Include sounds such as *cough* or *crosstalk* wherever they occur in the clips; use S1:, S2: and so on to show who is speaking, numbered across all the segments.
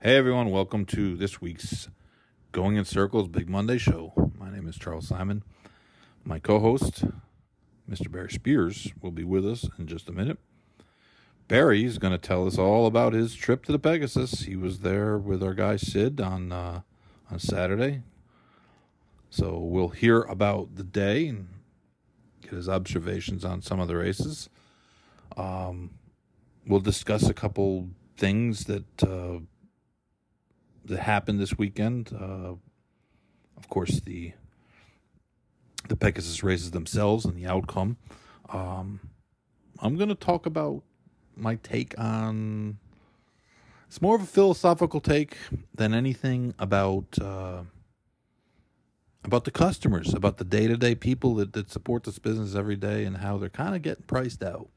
S1: Hey everyone, welcome to this week's Going in Circles Big Monday show. My name is Charles Simon. My co host, Mr. Barry Spears, will be with us in just a minute. Barry is going to tell us all about his trip to the Pegasus. He was there with our guy Sid on uh, on Saturday. So we'll hear about the day and get his observations on some of the races. Um, we'll discuss a couple things that uh, that happened this weekend. Uh, of course, the the Pegasus races themselves and the outcome. Um, I'm going to talk about my take on. It's more of a philosophical take than anything about uh, about the customers, about the day to day people that, that support this business every day, and how they're kind of getting priced out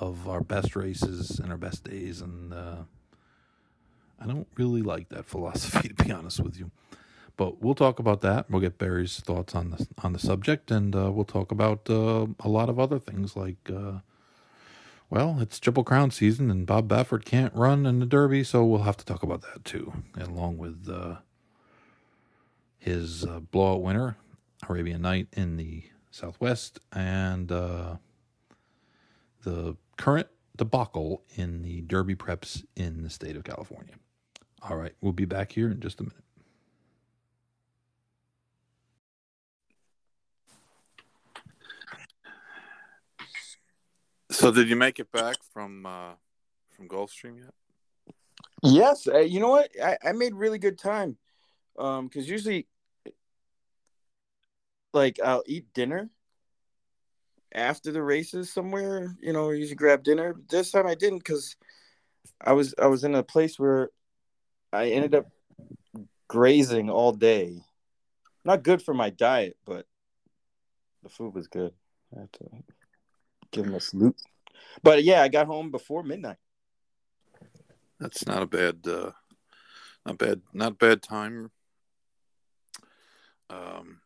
S1: of our best races and our best days. And uh, I don't really like that philosophy, *laughs* to be honest with you. But we'll talk about that. We'll get Barry's thoughts on the on the subject, and uh, we'll talk about uh, a lot of other things like. Uh, well, it's Triple Crown season, and Bob Baffert can't run in the Derby, so we'll have to talk about that too, along with uh, his uh, blowout winner, Arabian Knight in the Southwest, and uh, the current debacle in the Derby preps in the state of California. All right, we'll be back here in just a minute. So, did you make it back from uh, from Gulfstream yet?
S2: Yes, uh, you know what? I, I made really good time. Um, because usually, like, I'll eat dinner after the races somewhere. You know, usually grab dinner. This time I didn't because I was I was in a place where I ended up grazing all day. Not good for my diet, but the food was good. I to give him a salute. But yeah, I got home before midnight.
S1: That's not a bad, uh, not bad, not bad time. Um,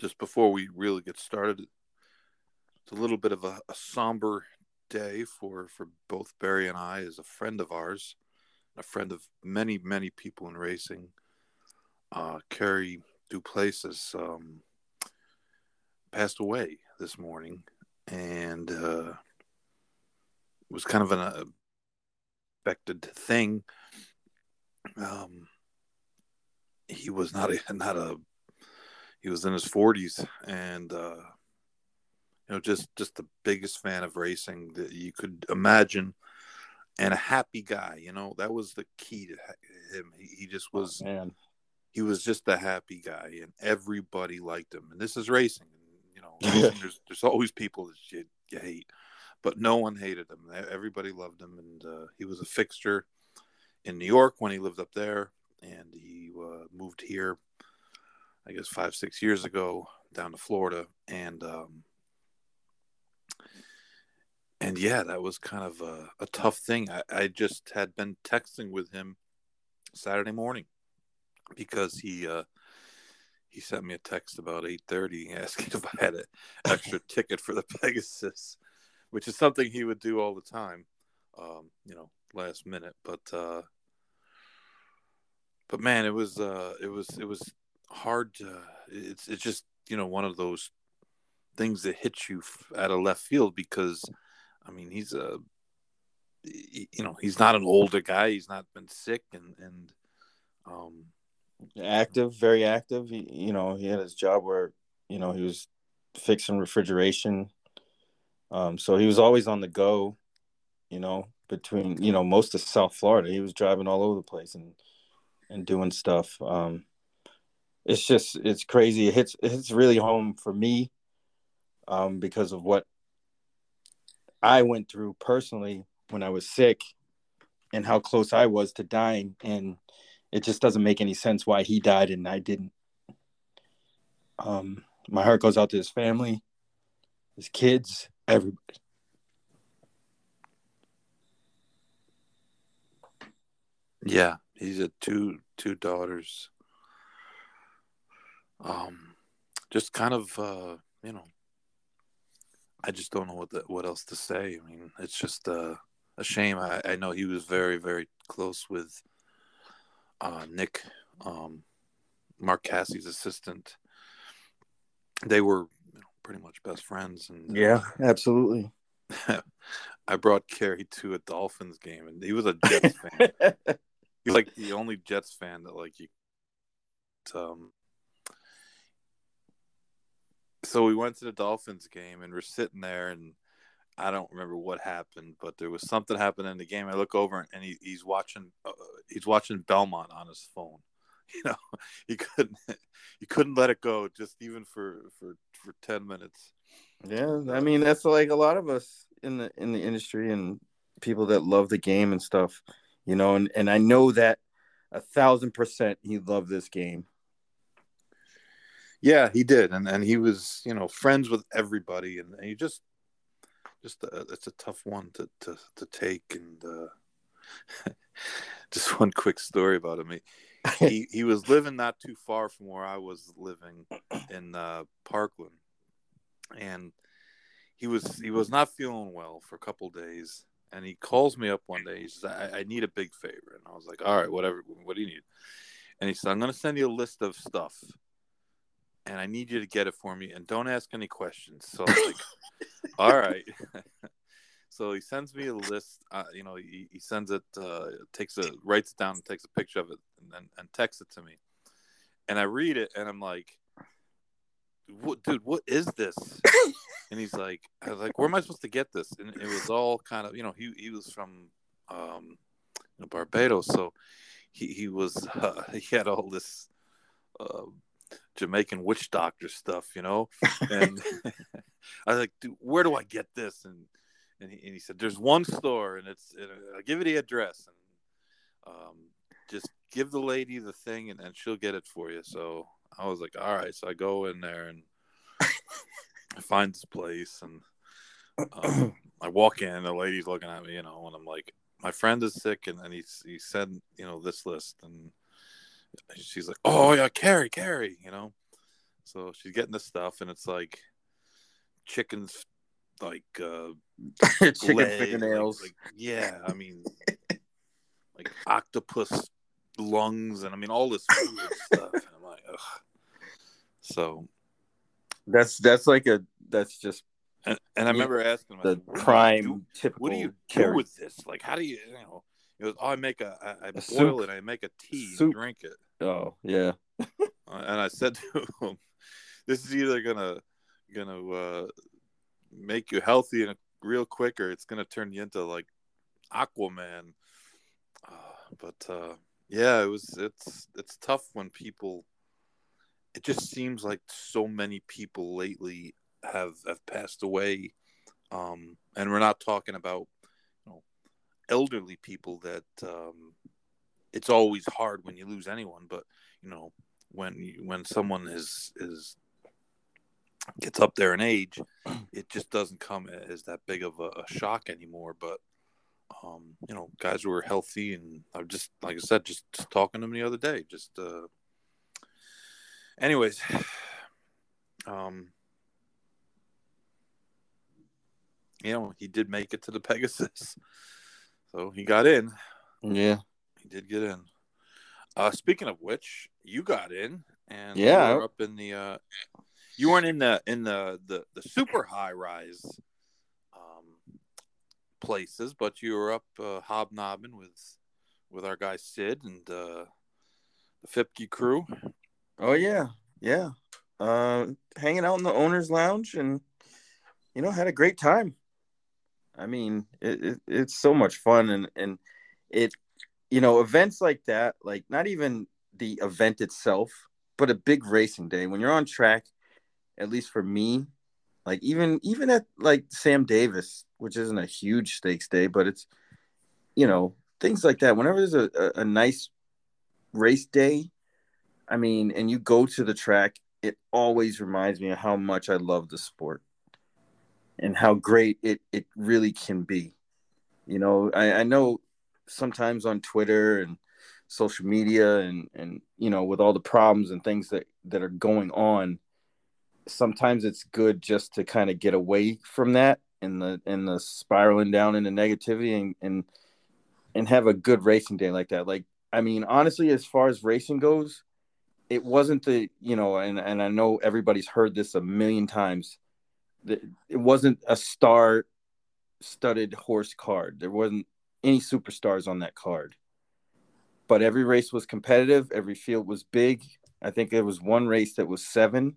S1: just before we really get started, it's a little bit of a, a somber day for for both Barry and I. As a friend of ours, a friend of many many people in racing, uh, Kerry Duplessis um, passed away this morning, and uh, was kind of an expected thing. Um, he was not a *laughs* not a he was in his forties and uh, you know just just the biggest fan of racing that you could imagine and a happy guy you know that was the key to him he, he just oh, was
S2: oh, man
S1: he was just a happy guy and everybody liked him and this is racing you know *laughs* there's there's always people that you, you hate but no one hated him. Everybody loved him, and uh, he was a fixture in New York when he lived up there, and he uh, moved here, I guess five six years ago, down to Florida, and um, and yeah, that was kind of a, a tough thing. I, I, just had been texting with him Saturday morning because he uh, he sent me a text about eight thirty asking *laughs* if I had an extra *laughs* ticket for the Pegasus which is something he would do all the time, um, you know, last minute. But uh, but man, it was uh, it was it was hard. To, it's it's just you know one of those things that hits you out of left field because I mean he's a you know he's not an older guy. He's not been sick and and um,
S2: active, very active. He, you know, he had his job where you know he was fixing refrigeration um, so he was always on the go, you know, between you know most of South Florida. He was driving all over the place and and doing stuff. Um, it's just it's crazy. It hits it hits really home for me um, because of what I went through personally when I was sick and how close I was to dying. And it just doesn't make any sense why he died and I didn't. Um, my heart goes out to his family, his kids, everybody.
S1: Yeah, he's had two two daughters. Um, just kind of uh, you know, I just don't know what the, what else to say. I mean, it's just uh, a shame. I, I know he was very very close with uh, Nick, um, Mark Casse's assistant. They were you know, pretty much best friends, and
S2: yeah, absolutely. *laughs*
S1: I brought Kerry to a Dolphins game, and he was a Jets fan. *laughs* He's like the only Jets fan that like you. Um, so we went to the Dolphins game, and we're sitting there, and I don't remember what happened, but there was something happening in the game. I look over, and he, he's watching. Uh, he's watching Belmont on his phone. *laughs* You know, he couldn't. *laughs* He couldn't let it go, just even for for for ten minutes.
S2: Yeah, I mean that's like a lot of us in the in the industry and people that love the game and stuff, you know, and, and I know that a thousand percent he loved this game.
S1: Yeah, he did, and and he was you know friends with everybody, and he just just uh, it's a tough one to to to take, and uh, *laughs* just one quick story about him. He, he *laughs* he was living not too far from where I was living in uh, Parkland, and he was he was not feeling well for a couple days and he calls me up one day he says I, I, need a big favor and i was like all right whatever what do you need and he said i'm going to send you a list of stuff and i need you to get it for me and don't ask any questions so like *laughs* all right *laughs* so he sends me a list uh, you know he, he sends it uh, takes a writes it down and takes a picture of it and, and, and texts it to me and i read it and i'm like what, dude, what is this? *coughs* and he's like, I was like, where am I supposed to get this? And it was all kind of, you know, he he was from um, you know, Barbados, so he he was uh, *laughs* he had all this uh, Jamaican witch doctor stuff, you know. *laughs* And *laughs* I was like, dude, where do I get this? And and he, and he said, there's one store, and it's I'll give you the address, and um, just give the lady the thing, and, and she'll get it for you. So I was like, all right. So I go in there and I find this place and um, I walk in. and The lady's looking at me, you know, and I'm like, my friend is sick, and then he he said, you know, this list, and she's like, oh yeah, Kerry, Kerry, you know. So she's getting this stuff, and it's like chickens, like uh, *laughs*
S2: chicken leg, fingernails.
S1: Like, like, yeah, I mean, *laughs* like octopus lungs, and I mean all this *laughs* stuff. And I'm like, ugh. So
S2: that's that's like a that's just
S1: and, and I remember asking him
S2: the prime typical.
S1: What do you do with this? Like, how do you you know? He goes, "Oh, I make a, I, I boil soup. it, I make a tea, soup. and drink it."
S2: Oh yeah.
S1: and I said *laughs* to him, "This is either gonna gonna uh, make you healthy and real quick, or it's gonna turn you into like Aquaman." Uh, but uh, yeah, it was it's it's tough when people it just seems like so many people lately have have passed away um, and we're not talking about elderly people that um, it's always hard when you lose anyone but you know when you, when someone is is gets up there in age *clears throat* it just doesn't come as that big of a, a shock anymore but um, you know guys who are healthy and i'm just like i said just, just talking to them the other day just uh, anyways, *sighs* um, you know, he did make it to the *laughs* Pegasus, so he got in.
S2: Yeah,
S1: he did get in. Uh, speaking of which, you got in, and
S2: yeah,
S1: up in the. Uh, you weren't in the in the the, the super high rise um, places, but you were up uh, hobnobbing with with our guy Sid and uh, the Fipke crew.
S2: Oh yeah, yeah. Uh, hanging out in the owners' lounge, and you know, had a great time. I mean, it, it, it's so much fun, and and it, you know, events like that, like not even the event itself, but a big racing day when you're on track. At least for me, like even even at like Sam Davis, which isn't a huge stakes day, but it's you know things like that. Whenever there's a, a, a nice race day I mean, and you go to the track, it always reminds me of how much I love the sport and how great it, it really can be. You know, I, I know sometimes on Twitter and social media and, and, you know, with all the problems and things that, that are going on, sometimes it's good just to kind of get away from that and the, and the spiraling down into negativity and, and, and have a good racing day like that. Like I mean, honestly, as far as racing goes, it wasn't the you know, and and I know everybody's heard this a million times. It wasn't a star studded horse card. There wasn't any superstars on that card. But every race was competitive. Every field was big. I think there was one race that was seven,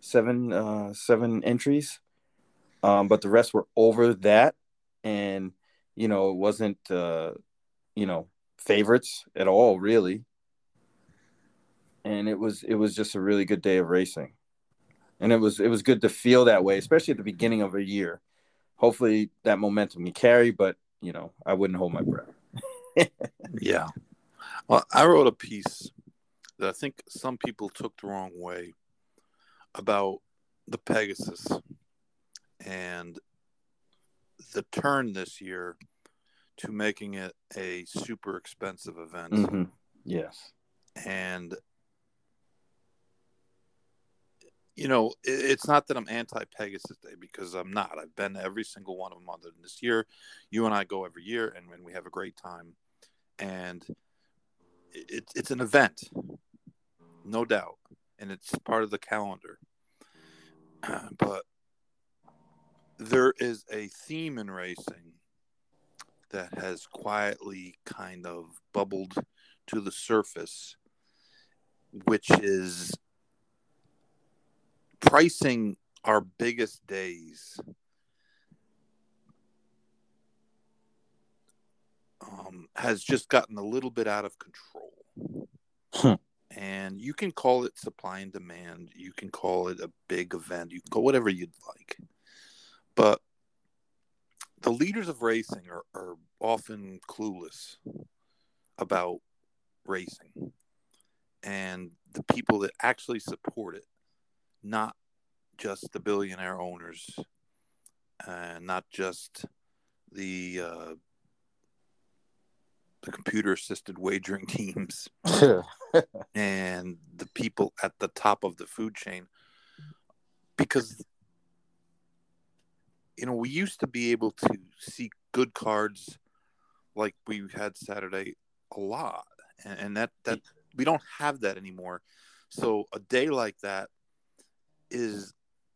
S2: seven, uh, seven entries. Um, but the rest were over that, and you know it wasn't, uh, you know, favorites at all, really. And it was it was just a really good day of racing, and it was it was good to feel that way, especially at the beginning of a year. Hopefully that momentum can carry, but you know I wouldn't hold my breath. *laughs*
S1: yeah. Well, I wrote a piece that I think some people took the wrong way about the Pegasus and the turn this year to making it a super expensive event.
S2: Mm-hmm. Yes.
S1: And you know, it's not that I'm anti Pegasus Day because I'm not. I've been to every single one of them other than this year. You and I go every year, and, and we have a great time. And it, it's an event, no doubt, and it's part of the calendar. *clears throat* but there is a theme in racing that has quietly kind of bubbled to the surface, which is pricing our biggest days um, has just gotten a little bit out of control.
S2: Hmm.
S1: And you can call it supply and demand. You can call it a big event. You can call whatever you'd like. But the leaders of racing are, are often clueless about racing. And the people that actually support it, not just the billionaire owners, and not just the uh, the computer assisted wagering *laughs* teams *laughs* and the people at the top of the food chain. Because you know we used to be able to see good cards like we had saturday a lot and, and that that we don't have that anymore. So a day like that is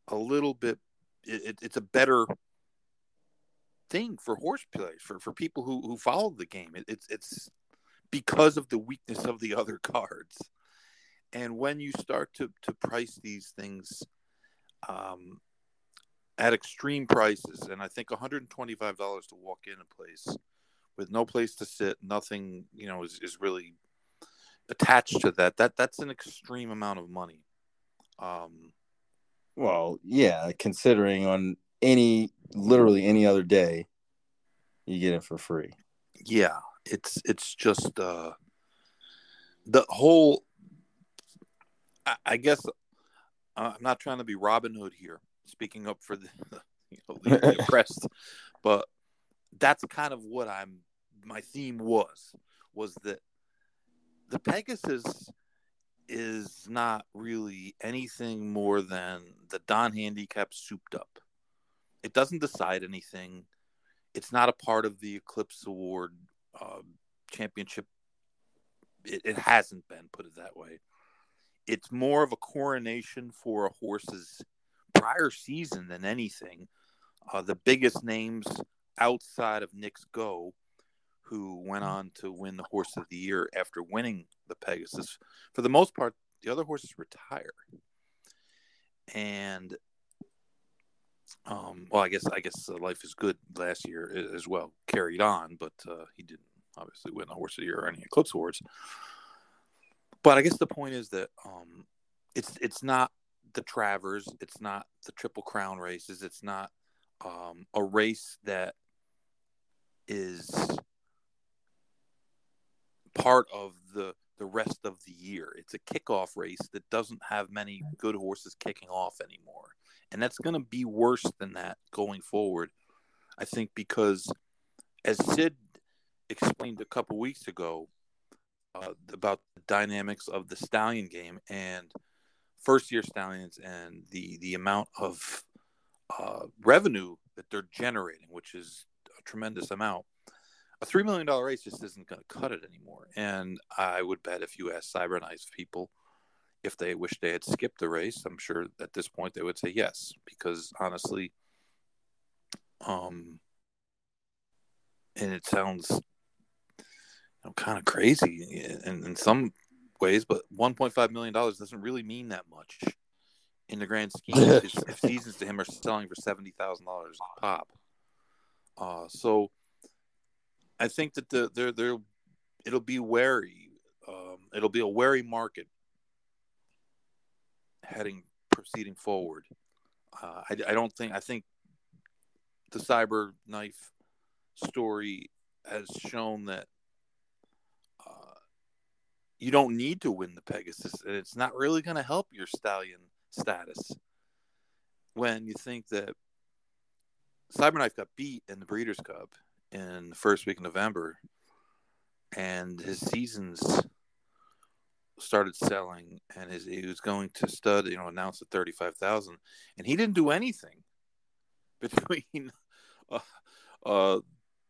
S1: a little bit it, it's a better thing for horse players for, for people who, who follow the game. It, it's it's because of the weakness of the *laughs* other cards. And when you start to, to price these things um, at extreme prices, and I think $125 to walk in a place with no place to sit, nothing, you know, is, is really attached to that. That that's an extreme amount of money. Um,
S2: well, yeah, considering on any literally any other day, you get it for free.
S1: Yeah, it's it's just uh, the whole. I, I guess uh, I'm not trying to be Robin Hood here, speaking up for the, *laughs* you know, the *laughs* oppressed, but that's kind of what I'm. My theme was was that the Pegasus is not really anything more than the Donn handicap souped up. It doesn't decide anything. It's not a part of the Eclipse Award uh, championship. It, it hasn't been, put it that way. It's more of a coronation for a horse's prior season than anything. Uh, the biggest names outside of Knicks Go, who went on to win the Horse of the Year after winning the Pegasus, for the most part, the other horses retire. And um, well, I guess I guess uh, Life is Good last year as well carried on, but uh, he didn't obviously win the Horse of the Year or any Eclipse Awards. But I guess the point is that um, it's it's not the Travers, it's not the Triple Crown races, it's not um, a race that is part of the the rest of the year. It's a kickoff race that doesn't have many good horses kicking off anymore and that's going to be worse than that going forward. I think because, as Sid explained a couple weeks ago, uh, about the dynamics of the stallion game and first year stallions and the the amount of uh, revenue that they're generating, which is a tremendous amount. A three million dollar race just isn't going to cut it anymore. And I would bet if you ask Cyberknife people if they wish they had skipped the race, I'm sure at this point they would say yes, because honestly, um, and it sounds you know, kind of crazy in, in some ways, but 1.5 million dollars doesn't really mean that much in the grand scheme. if, *laughs* if seasons to him are selling for seventy thousand dollars a pop, uh, so I think that the there there it'll be wary. Um, it'll be a wary market heading proceeding forward. Uh, I, I don't think I think the cyber knife story has shown that uh, you don't need to win the Pegasus, and it's not really going to help your stallion status when you think that Cyberknife got beat in the Breeders' Cup in the first week of November, and his seasons started selling, and his he was going to stud, you know, announced at thirty five thousand, and he didn't do anything *laughs* between uh, uh,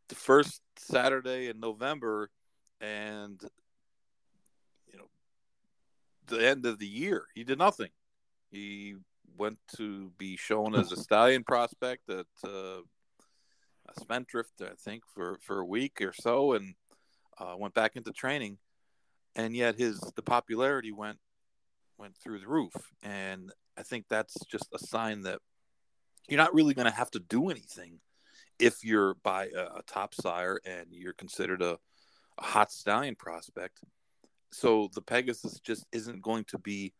S1: the first Saturday in November and you know the end of the year. He did nothing. He went to be shown as a stallion prospect at uh, Spendthrift, I think, for, for a week or so, and uh, went back into training. And yet his the popularity went went through the roof, and I think that's just a sign that you're not really going to have to do anything if you're by a, a, top sire and you're considered a, a hot stallion prospect. So the Pegasus just isn't going to be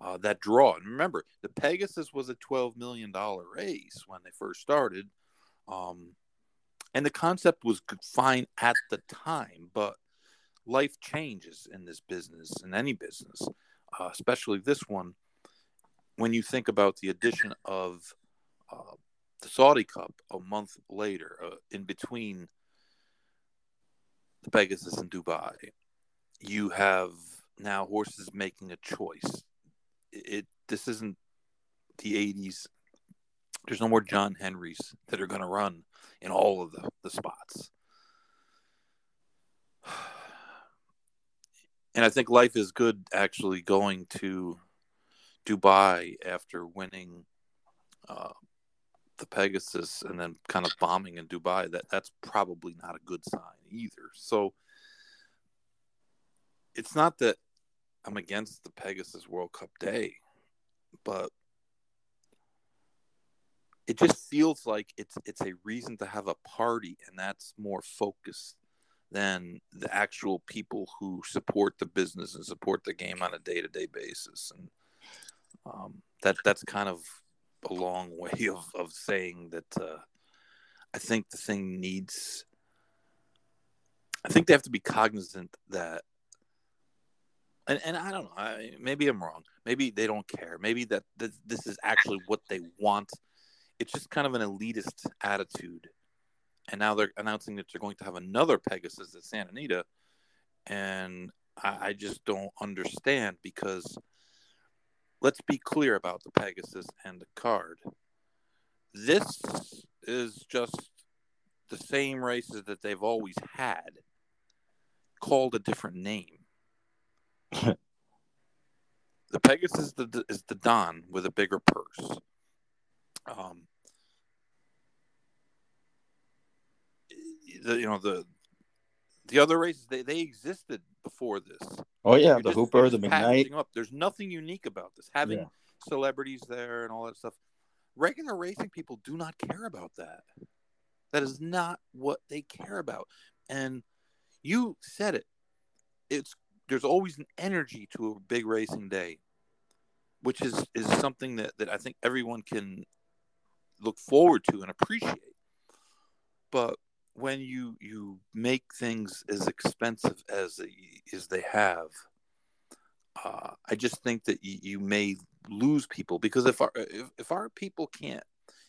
S1: uh, that draw. And remember, the Pegasus was a $12 million race when they first started. Um, and the concept was fine at the time, but life changes in this business, in any business, uh, especially this one. When you think about the addition of uh, the Saudi Cup a month later, uh, in between the Pegasus and Dubai, you have now horses making a choice it this isn't the 80s there's no more john henrys that are going to run in all of the, the spots. *sighs* And i think life is good actually going to dubai after winning uh, the pegasus and then kind of bombing in dubai. That that's probably not a good sign either. So it's not that I'm against the Pegasus World Cup day, but it just feels like it's it's a reason to have a party, and that's more focused than the actual people who support the business and support the game on a day to day basis, and um, that that's kind of a long *laughs* way of of saying that. Uh, I think the thing needs. I think they have to be cognizant that and, and I don't know. I, maybe I'm wrong. Maybe they don't care. Maybe that this, this is actually what they want. It's just kind of an elitist attitude. And now they're announcing that they're going to have another Pegasus at Santa Anita, and I, I just don't understand because let's be clear about the Pegasus and the card. This is just the same races that they've always had, called a different name *laughs* the Pegasus is the, is the Donn with a bigger purse. Um, the, you know the the other races they, they existed before this.
S2: Oh yeah, you're the just, Hooper, the McKnight.
S1: Up. There's nothing unique about this. Having yeah. celebrities there and all that stuff. Regular racing people do not care about that. That is not what they care about. And you said it. It's there's always an energy to a big racing day, which is is something that, that I think everyone can look forward to and appreciate. But when you you make things as expensive as as they have, uh, I just think that you, you may lose people because if our if, if our people can't,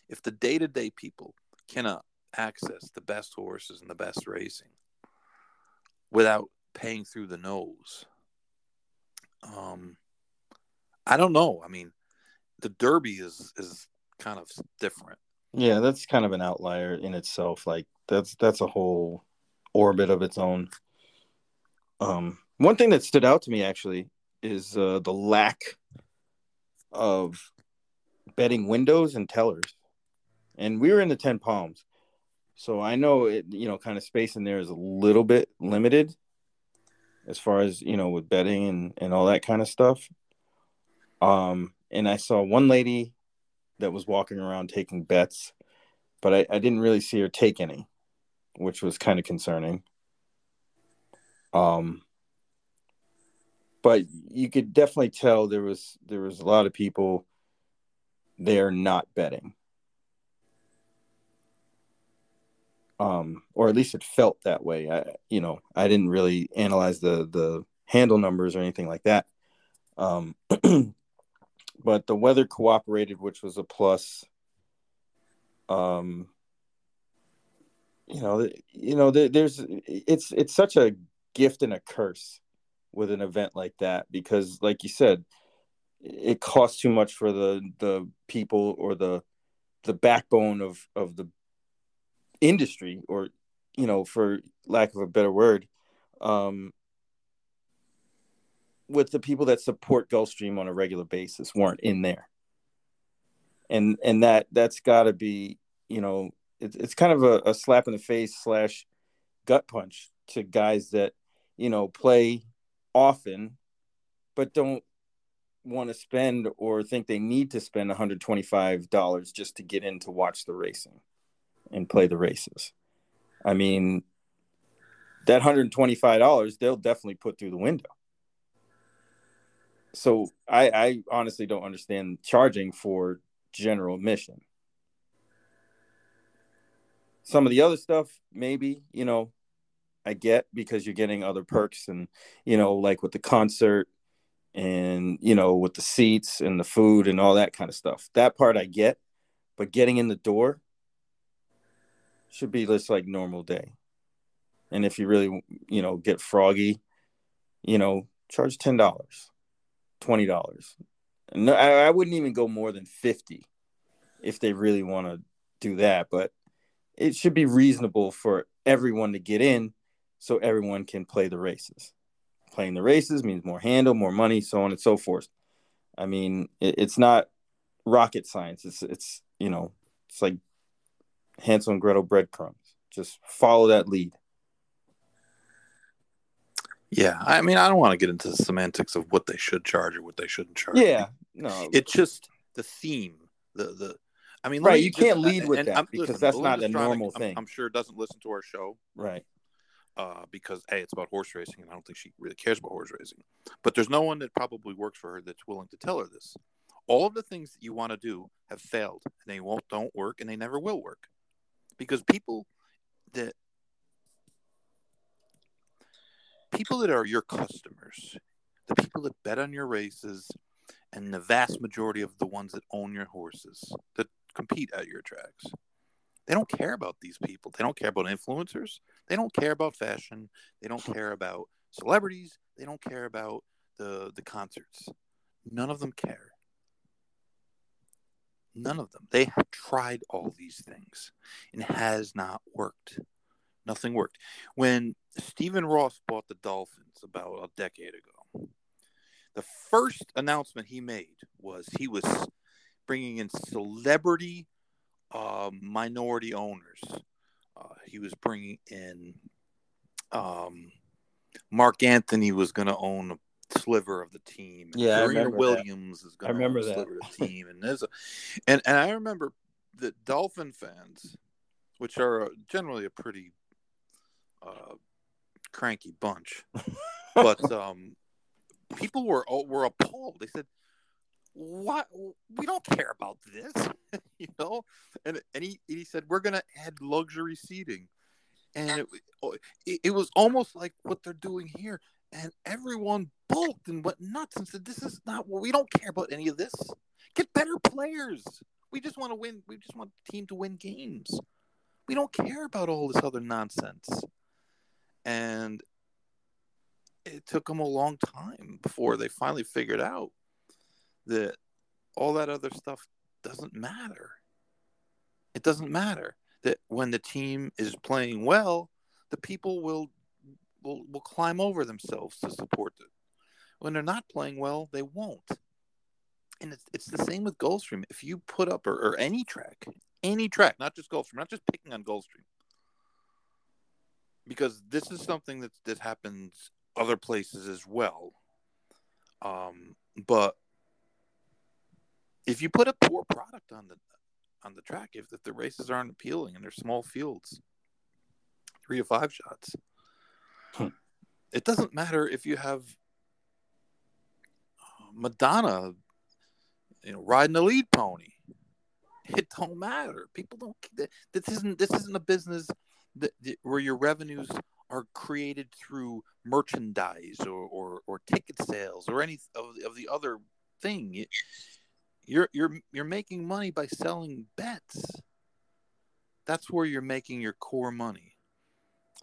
S1: if the day to day people cannot access the best horses and the best racing without paying through the nose. Um, I don't know. I mean, the Derby is is kind of different.
S2: Yeah, that's kind of an outlier in itself. Like that's that's a whole orbit of its own. Um, one thing that stood out to me actually is uh, the lack of betting windows and tellers. And we were in the 10 palms. So I know it, you know, kind of space in there is a little bit limited as far as, you know, with betting and, and all that kind of stuff. Um, and I saw one lady that was walking around taking bets, but I, I didn't really see her take any, which was kind of concerning. Um, but you could definitely tell there was there was a lot of people there not betting. Um, or at least it felt that way. I, you know, I didn't really analyze the the handle numbers or anything like that. Um, *clears throat* but the weather cooperated, which was a plus. Um, you know, you know, there's it's it's such a gift and a curse with an event like that because, like you said, it costs too much for the the people or the the backbone of of the industry, or you know, for lack of a better word, um, with the people that support Gulfstream on a regular basis weren't in there. And and that that's got to be you know it's it's kind of a, a slap in the face slash gut punch to guys that you know play often but don't want to spend or think they need to spend $125 just to get in to watch the racing and play the races. I mean, that $125 they'll definitely put through the window so I, I honestly don't understand charging for general admission. Some of the other stuff, maybe, you know, I get because you're getting other perks and, you know, like with the concert and, you know, with the seats and the food and all that kind of stuff. That part I get, but getting in the door should be just like normal day. And if you really, you know, get froggy, you know, charge $10 twenty dollars. No, I, I wouldn't even go more than fifty if they really want to do that. But it should be reasonable for everyone to get in, so everyone can play the races. Playing the races means more handle, more money, so on and so forth. I mean, it, it's not rocket science. It's it's you know, it's like Hansel and Gretel breadcrumbs. Just follow that lead.
S1: Yeah, I mean, I don't want to get into the semantics of what they should charge or what they shouldn't charge.
S2: Yeah, no,
S1: it's just the theme. The the, I mean,
S2: right? You just, can't lead with that I'm, because listen, that's not a normal
S1: I'm,
S2: thing.
S1: I'm, sure doesn't listen to our show,
S2: right?
S1: Uh, because hey, it's about horse racing, and I don't think she really cares about horse racing. But there's no one that probably works for her that's willing to tell her this. All of the things that you want to do have failed, and they won't don't work, and they never will work, because people that people that are your customers, the people that bet on your races, and the vast majority of the ones that own your horses that compete at your tracks, they don't care about these people. They don't care about influencers. They don't care about fashion. They don't care *laughs* about celebrities. They don't care about the the concerts. None of them care. None of them. They have tried all these things and has not worked. Nothing worked. When Stephen Ross bought the Dolphins about a decade ago, the first announcement he made was he was bringing in celebrity uh, minority owners. Uh, he was bringing in um, Marc Anthony was going to own a sliver of the team.
S2: Yeah, Serena
S1: Williams
S2: that.
S1: is going to own a sliver of the *laughs* team, and there's a, and and I remember the Dolphin fans, which are generally a pretty uh, cranky bunch, *laughs* but um, people were oh, were appalled. They said, "What? We don't care about this," *laughs* you know. And and he he said, "We're to add luxury seating," and it, oh, it, it was almost like what they're doing here. And everyone bulked and went nuts and said, "This is not what we don't care about any of this. Get better players. We just want to win. We just want the team to win games. We don't care about all this other nonsense." and it took them a long time before they finally figured out that all that other stuff doesn't matter. It doesn't matter that when the team is playing well, the people will will will climb over themselves to support it. When they're not playing well, they won't. And it's it's the same with Gulfstream. If you put up or, or any track, any track, not just Gulfstream, not just picking on Gulfstream, because this is something that that happens other places as well. Um, but if you put a poor product on the on the track, if, if the races aren't appealing and they're small fields, three to five shots, hmm. it doesn't matter if you have uh, Madonna, you know, riding a lead pony. It don't matter. People don't. This isn't. This isn't a business that, that where your revenues are created through merchandise or, or, or ticket sales or any of, of the other thing. You're you're you're making money by selling bets. That's where you're making your core money.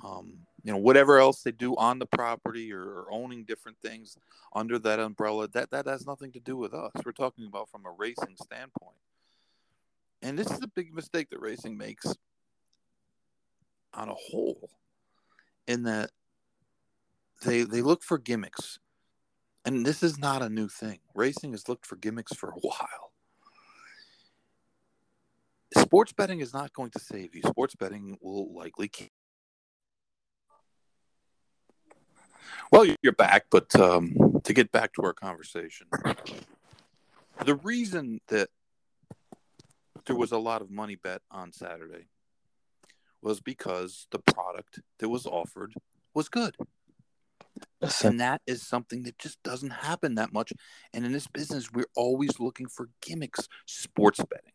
S1: Um, you know, whatever else they do on the property or, or owning different things under that umbrella, that that has nothing to do with us. We're talking about from a racing standpoint. And this is a big mistake that racing makes on a whole in that they they look for gimmicks. And this is not a new thing. Racing has looked for gimmicks for a while. Sports betting is not going to save you. Sports betting will likely keep. Well, you're back, but um, to get back to our conversation, the reason that there was a lot of money bet on Saturday was because the product that was offered was good. And that is something that just doesn't happen that much. And in this business, we're always looking for gimmicks. Sports betting.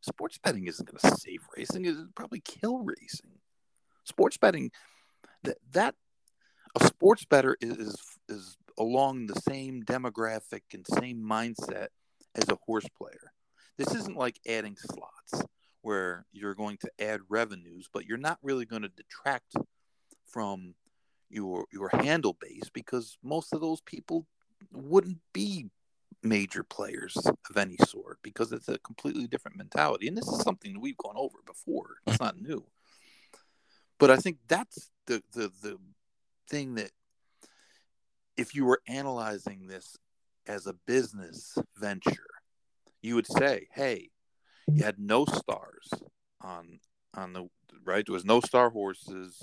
S1: Sports betting isn't going to save racing. It'll probably kill racing. Sports betting, that, that a sports better is, is, is along the same demographic and same mindset as a horse player. This isn't like adding slots where you're going to add revenues, but you're not really going to detract from your your handle base because most of those people wouldn't be major players of any sort because it's a completely different mentality. And this is something that we've gone over before. *laughs* It's not new. But I think that's the the the thing that if you were analyzing this as a business venture, you would say, hey, you had no stars on on the right. There was no star horses,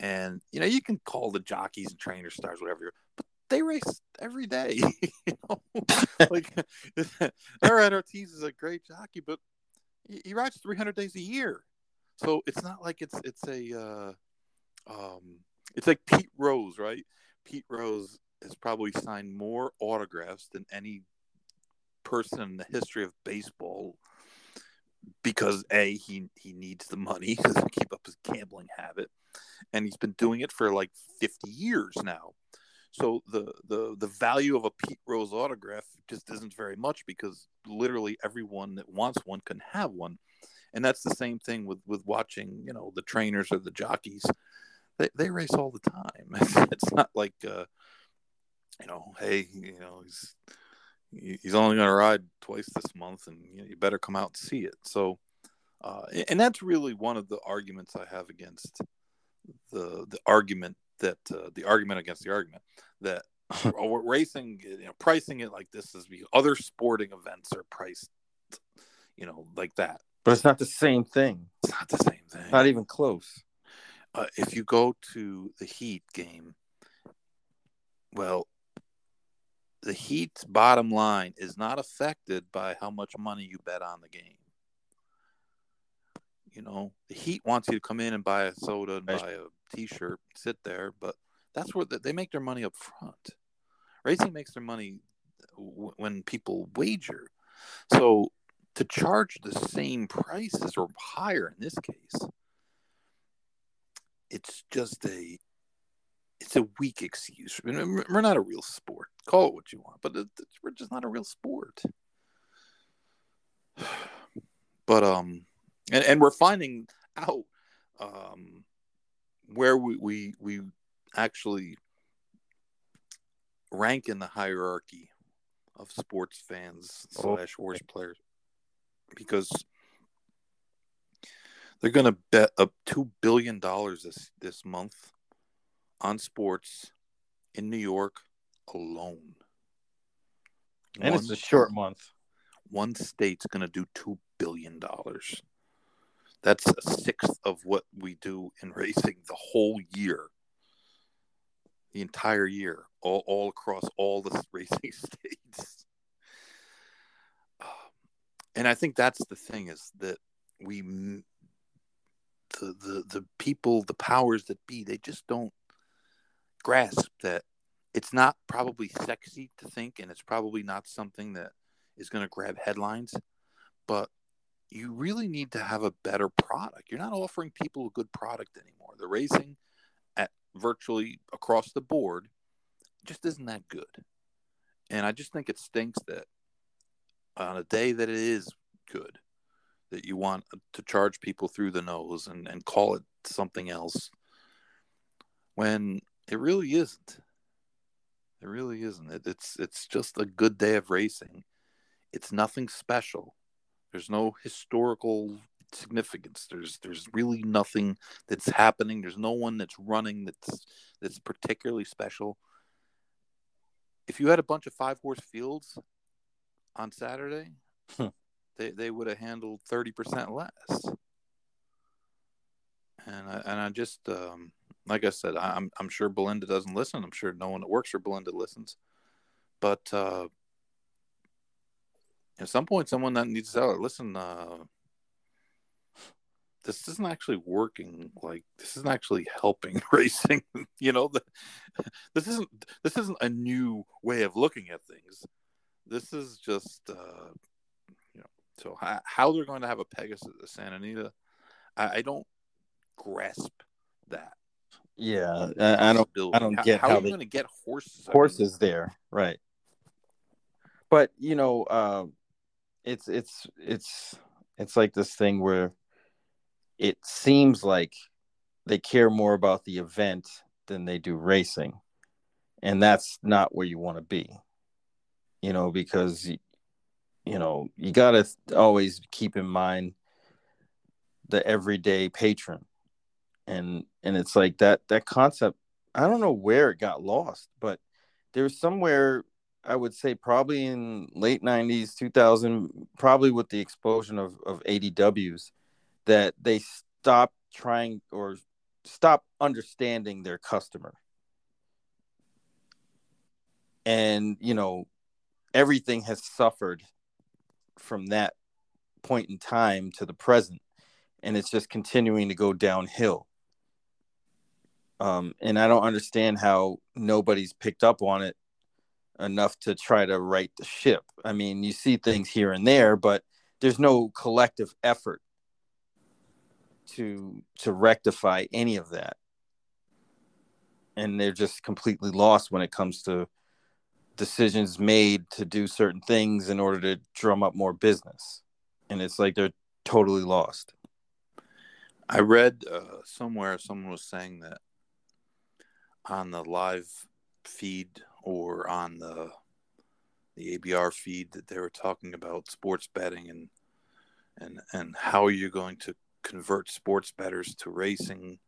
S1: and you know you can call the jockeys and trainer stars whatever, but they race every day. *laughs* you know, *laughs* like *laughs* all right, Ortiz is a great jockey, but he, he rides 300 days a year, so it's not like it's it's a uh, um, it's like Pete Rose, right? Pete Rose has probably signed more autographs than any person in the history of baseball because a he he needs the money to keep up his gambling habit, and he's been doing it for like fifty years now. So the the the value of a Pete Rose autograph just isn't very much because literally everyone that wants one can have one, and that's the same thing with with watching you know the trainers or the jockeys. They they race all the time. *laughs* It's not like uh, you know, hey, you know, he's he's only going to ride twice this month, and you, know, you, better come out and see it. So, uh, and that's really one of the arguments I have against the the argument that uh, the argument against the argument that *laughs* racing, you know, pricing it like this is because other sporting events are priced, you know, like that.
S2: But it's not the same thing.
S1: It's not the same thing.
S2: Not even close.
S1: Uh, if you go to the Heat game, well, the Heat's bottom line is not affected by how much money you bet on the game. You know, the Heat wants you to come in and buy a soda and buy a T-shirt, sit there, but that's where they make their money up front. Racing makes their money when people wager. So to charge the same prices or higher in this case, it's just a it's a weak excuse. We're not a real sport. Call it what you want, but we're just not a real sport. *sighs* But um, and and we're finding out um where we we we actually rank in the hierarchy of sports fans oh. slash horse players because They're going to bet up two billion dollars this this month on sports in New York alone.
S2: And one, it's a short month.
S1: One state's going to do two billion dollars. That's a sixth of what we do in racing the whole year, the entire year, all, all across all the *laughs* racing states. Um, and I think that's the thing is that we, the, the, the people, the powers that be, they just don't grasp that it's not probably sexy to think, and it's probably not something that is going to grab headlines, but you really need to have a better product. You're not offering people a good product anymore. The racing at virtually across the board just isn't that good. And I just think it stinks that on a day that it is good, that you want to charge people through the nose and, and call it something else when it really isn't. It really isn't. It, it's it's just a good day of racing. It's nothing special. There's no historical significance. There's there's really nothing that's happening. There's no one that's running that's that's particularly special. If you had a bunch of five horse fields on Saturday, hmm. they they would have handled thirty percent less. And I, and I just um, like I said, I'm I'm sure Belinda doesn't listen. I'm sure no one that works for Belinda listens. But uh, at some point, someone that needs to tell her, listen, uh, this isn't actually working. Like this isn't actually helping *laughs* racing. you know, the, this isn't this isn't a new way of looking at things. This is just, uh, you know, so how, how they're going to have a Pegasus at Santa Anita, I, I don't grasp that.
S2: Yeah, I, I don't. I don't get
S1: how, how, how are you going to get horses?
S2: Horses I mean, there, right? But you know, uh, it's it's it's it's like this thing where it seems like they care more about the event than they do racing, and that's not where you want to be. You know, because you know you got to always keep in mind the everyday patron and and it's like that that concept i don't know where it got lost but there's somewhere i would say probably in late 90s 2000 probably with the explosion of, of adws that they stopped trying or stop understanding their customer. And you know everything has suffered from that point in time to the present and it's just continuing to go downhill. Um, and I don't understand how nobody's picked up on it enough to try to right the ship. I mean, you see things here and there, but there's no collective effort to to rectify any of that. And they're just completely lost when it comes to decisions made to do certain things in order to drum up more business. And it's like they're totally lost.
S1: I read uh, somewhere someone was saying that on the live feed or on the the ABR feed that they were talking about sports betting and and and how are you going to convert sports bettors to racing.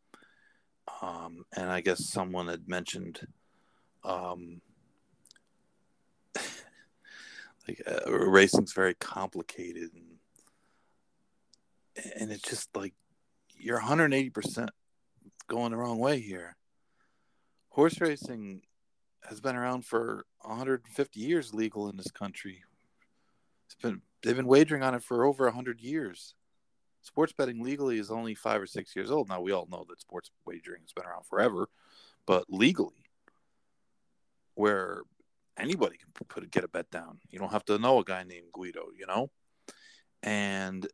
S1: Um, and I guess someone had mentioned um, *laughs* like uh, racing's very complicated and and it's just like you're 180% going the wrong way here. Horse racing has been around for 150 years legal in this country. It's been they've been wagering on it for over 100 years. Sports betting legally is only 5 or 6 years old. Now we all know that sports wagering has been around forever, but legally where anybody can put get a bet down. You don't have to know a guy named Guido, you know? And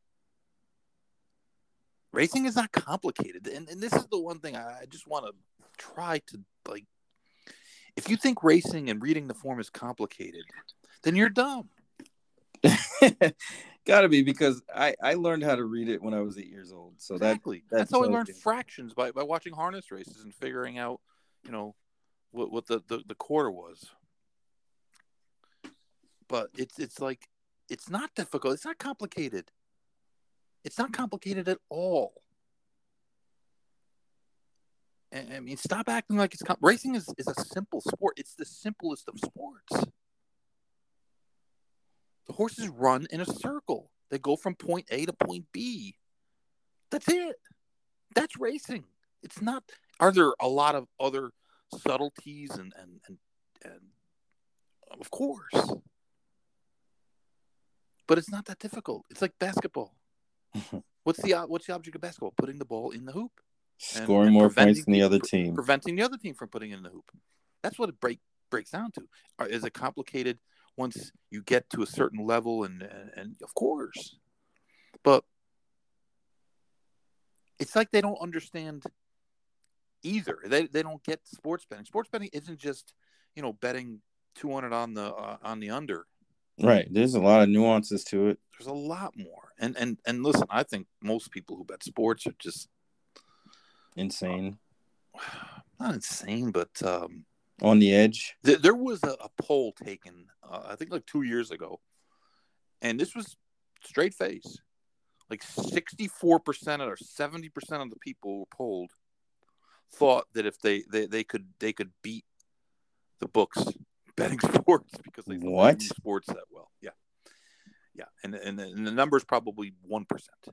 S1: racing is not complicated. And, and this is the one thing I, I just want to try to like if you think racing and reading the form is complicated, then you're dumb. *laughs*
S2: Gotta be because I I learned how to read it when I was eight years old. So
S1: exactly. that that's, how I learned fractions by, by watching harness races and figuring out, you know, what what the, the, the quarter was. But it's it's like it's not difficult. It's not complicated. It's not complicated at all. I mean, stop acting like it's com- racing is, is a simple sport. It's the simplest of sports. The horses run in a circle. They go from point A to point B. That's it. That's racing. It's not. Are there a lot of other subtleties and and and, and of course, but it's not that difficult. It's like basketball. *laughs* what's the what's the object of basketball? Putting the ball in the hoop,
S2: scoring and more points than the other team,
S1: preventing the other team from putting in the hoop. That's what it break breaks down to. Is it complicated once you get to a certain level? And and, and of course, but it's like they don't understand either. They they don't get sports betting. Sports betting isn't just you know betting two hundred on the uh, on the under.
S2: Right. There's a lot of nuances to it.
S1: There's a lot more. And and and listen, I think most people who bet sports are just
S2: insane. *sighs*
S1: Not insane, but um,
S2: on the edge.
S1: Th- there was a, a poll taken, uh, I think, like two years ago, and this was straight face. Like sixty-four percent or seventy percent of the people who were polled thought that if they, they, they could they could beat the books *laughs* betting sports because they
S2: what
S1: sports that well. Yeah, yeah, and and, and the number is probably one percent.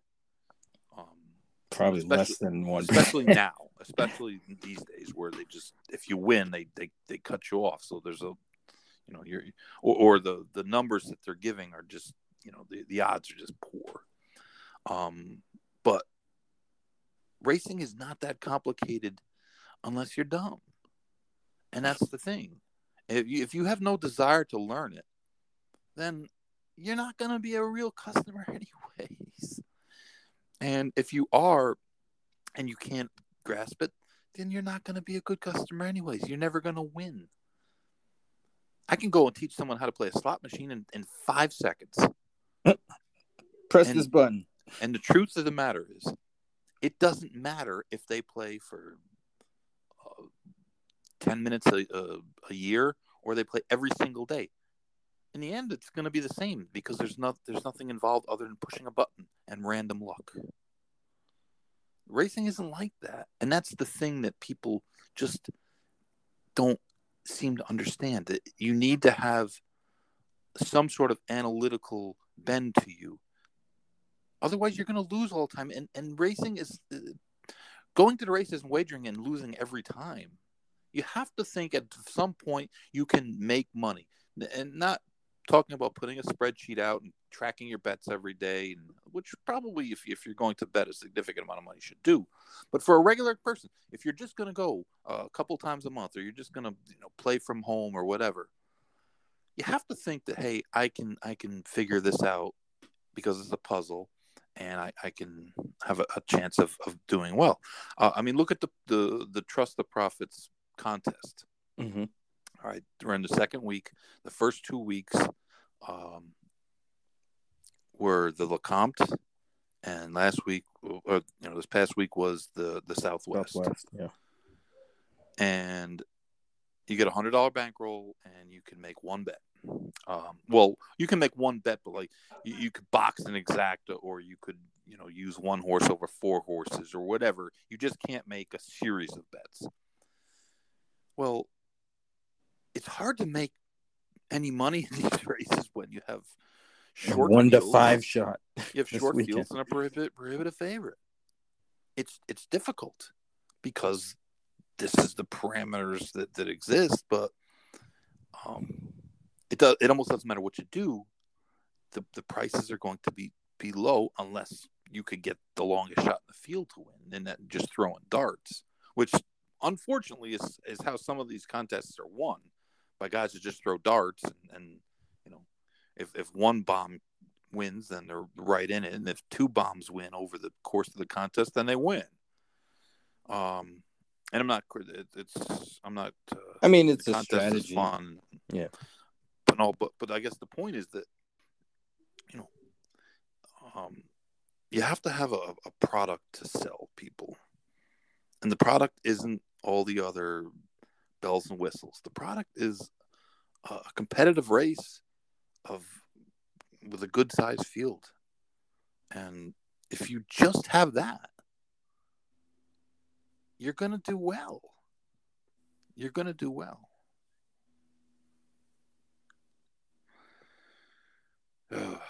S2: Probably less than one,
S1: especially *laughs* now, especially these days where they just if you win they they they cut you off. So there's a you know you're or, or the the numbers that they're giving are just you know the the odds are just poor. Um, but racing is not that complicated unless you're dumb. And that's the thing. If you, if you have no desire to learn it, then you're not going to be a real customer, *laughs* anyways. And if you are and you can't grasp it, then you're not going to be a good customer, anyways. You're never going to win. I can go and teach someone how to play a slot machine in, in five seconds.
S2: Press and, this button.
S1: And the truth of the matter is, it doesn't matter if they play for uh, 10 minutes a, a, a year or they play every single day in the end it's going to be the same because there's not there's nothing involved other than pushing a button and random luck. Racing isn't like that and that's the thing that people just don't seem to understand that you need to have some sort of analytical bend to you. Otherwise you're going to lose all the time and and racing is uh, going to the races and wagering and losing every time. You have to think at some point you can make money and not talking about putting a spreadsheet out and tracking your bets every day which probably if, if you're going to bet a significant amount of money should do but for a regular person if you're just going to go a couple times a month or you're just going to you know play from home or whatever you have to think that hey i can i can figure this out because it's a puzzle and I, I can have a, a chance of, of doing well. Uh, I mean, look at the, the the trust the profits contest.
S2: Mm-hmm.
S1: All right, we're the second week. The first two weeks um, were the Lecomte, and last week, or you know, this past week was the the Southwest.
S2: Southwest, yeah.
S1: And you get a hundred dollar bankroll, and you can make one bet. Um, well, you can make one bet, but like you, you could box an exacta, or you could you know use one horse over four horses, or whatever. You just can't make a series of bets. Well, it's hard to make any money in these *laughs* races when you have
S2: short one to five shot.
S1: You have short weekend. fields and a prohibit, prohibitive favorite. It's it's difficult because this is the parameters that, that exist, but um, it does it almost doesn't matter what you do. The the prices are going to be be low unless you could get the longest shot in the field to win, and then just throwing darts, which unfortunately is, is how some of these contests are won by guys who just throw darts and, and you know if, if one bomb wins then they're right in it. And if two bombs win over the course of the contest then they win. Um and i'm not it's i'm not uh,
S2: i mean it's a strategy. fun. Yeah.
S1: But no but but i guess the point is that you know um you have to have a, a product to sell people. And the product isn't all the other bells and whistles. The product is a competitive race of with a good sized field. And if you just have that, you're going to do well. You're going to do well. *sighs*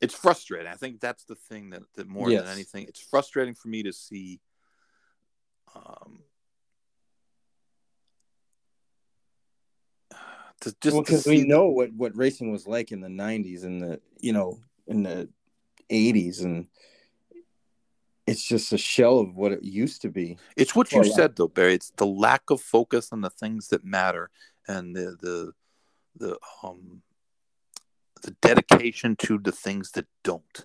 S1: It's frustrating. I think that's the thing that, that more
S2: Yes.
S1: than anything, it's frustrating for me to see um, to just
S2: well, because we know what what racing was like in the '90s and the you know in the '80s, and it's just a shell of what it used to be.
S1: It's what you said though, Barry. It's the lack of focus on the things that matter and the the the um the dedication to the things that don't.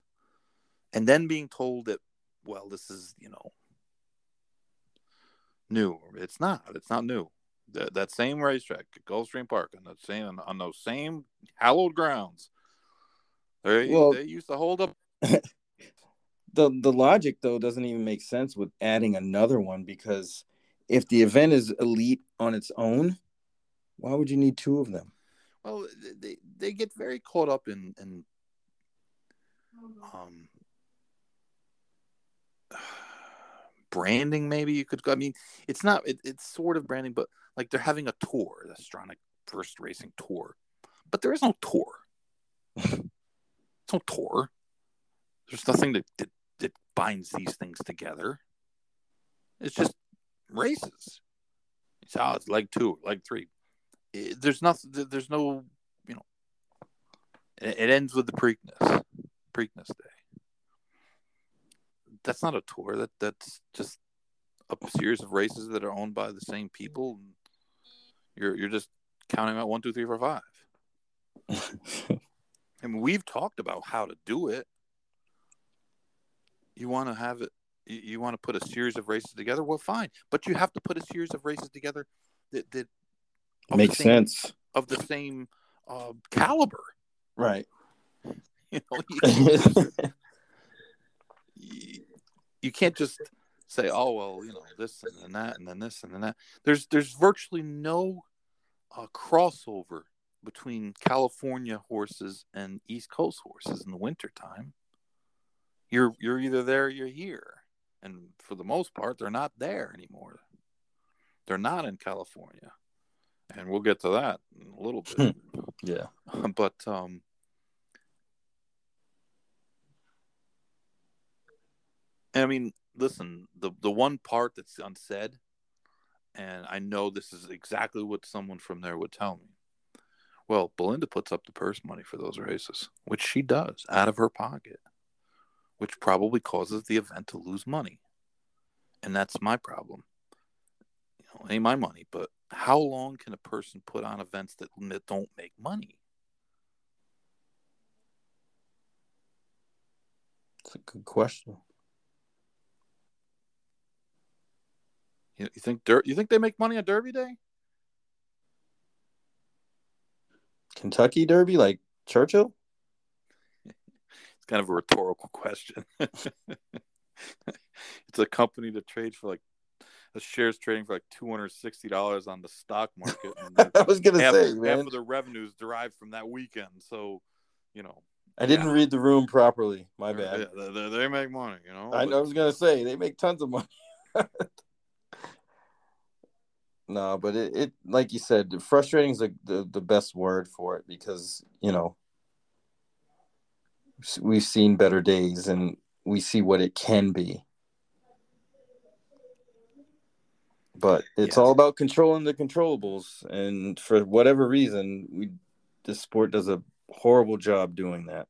S1: And then being told that, well, this is, you know, new. It's not. It's not new. That that same racetrack at Gulfstream Park on that same on those same hallowed grounds. They
S2: Well-
S1: they used to hold up *laughs*
S2: the The logic though doesn't even make sense with adding another one because if the event is elite on its own, why would you need two of them?
S1: Well, they they get very caught up in in um *sighs* branding. Maybe you could. I mean, it's not. It, it's sort of branding, but like they're having a tour, the Astronic First Racing Tour, but there is no tour. It's no tour. There's nothing that, that that binds these things together. It's just races. It's how it's leg two, leg three. It- there's nothing. There's no, you know. It, it ends with the Preakness, Preakness Day. That's not a tour. That that's just a series of races that are owned by the same people. You're you're just counting out one, two, three, four, five. *laughs* I mean, we've talked about how to do it. You want to have it. You, you want to put a series of races together. Well, fine, but you have to put a series of races together that that
S2: Makes
S1: same-
S2: sense,
S1: of the same uh, caliber.
S2: right? *laughs*
S1: You know, you, *laughs* you, you can't just say, "Oh well, you know this and then that and then this and then that." There's there's virtually no uh, crossover between California horses and East Coast horses in the wintertime. You're you're either there or you're here, and for the most part, they're not there anymore. They're not in California, and we'll get to that in a little bit. *laughs*
S2: yeah. *laughs*
S1: but um I mean, listen, the the one part that's unsaid, and I know this is exactly what someone from there would tell me. Well, Belinda puts up the purse money for those races, which she does out of her pocket, which probably causes the event to lose money. And that's my problem. You know, ain't my money, but how long can a person put on events that, that don't make money?
S2: It's a good question.
S1: You, you think Der- you think they make money on Derby Day?
S2: Kentucky Derby, like Churchill? *laughs*
S1: It's kind of a rhetorical question. *laughs* it's a company that trades for like the shares trading for like two hundred sixty dollars on the stock market. *laughs*
S2: I was gonna
S1: half,
S2: say,
S1: half of the revenues derived from that weekend. So, you know,
S2: I didn't
S1: yeah.
S2: read the room properly. My bad.
S1: they, they- they make money. You know,
S2: I,
S1: but-
S2: I was gonna say they make tons of money. No, but it, it like you said, frustrating is the, the the best word for it because you know we've seen better days and we see what it can be. But it's
S1: Yeah.
S2: all about controlling the controllables, and for whatever reason, we the sport does a horrible job doing that.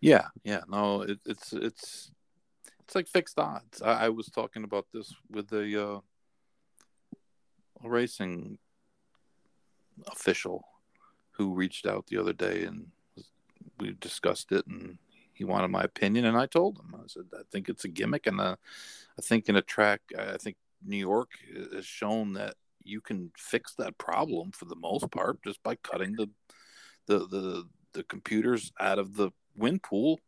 S1: Yeah, yeah, no, it, it's it's it's like fixed odds. I, I was talking about this with the uh, a racing official who reached out the other day, and we discussed it, and he wanted my opinion, and I told him, I said, I think it's a gimmick, and uh, I think in a track, I think New York has shown that you can fix that problem for the most part just by cutting the the the, the computers out of the wind pool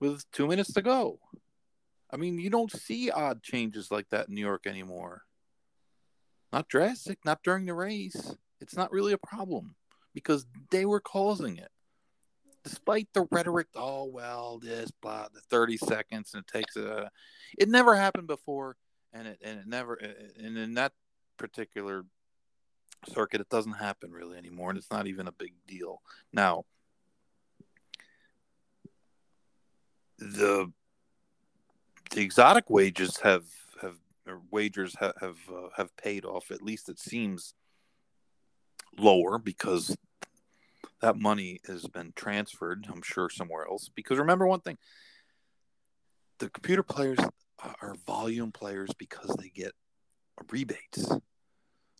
S1: with two minutes to go. I mean, you don't see odd changes like that in New York anymore. Not drastic, not during the race. It's not really a problem because they were causing it. Despite the rhetoric, oh well, this blah, the thirty seconds and it takes a. It never happened before, and it and it never and in that particular circuit, it doesn't happen really anymore, and it's not even a big deal now. The the exotic wages have have wagers have have, uh, have paid off. At least it seems lower because that money has been transferred. I'm sure somewhere else. Because remember one thing: the computer players are volume players because they get rebates.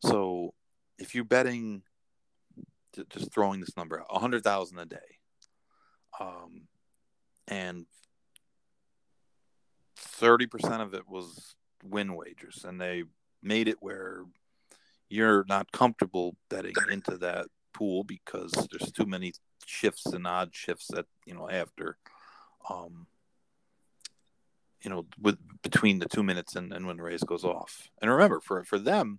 S1: So if you're betting, just throwing this number out, a hundred thousand a day, um, and thirty percent of it was win wagers, and they made it where you're not comfortable betting into that pool because there's too many shifts and odd shifts that you know after um you know with between the two minutes and, and when the race goes off. And remember for for them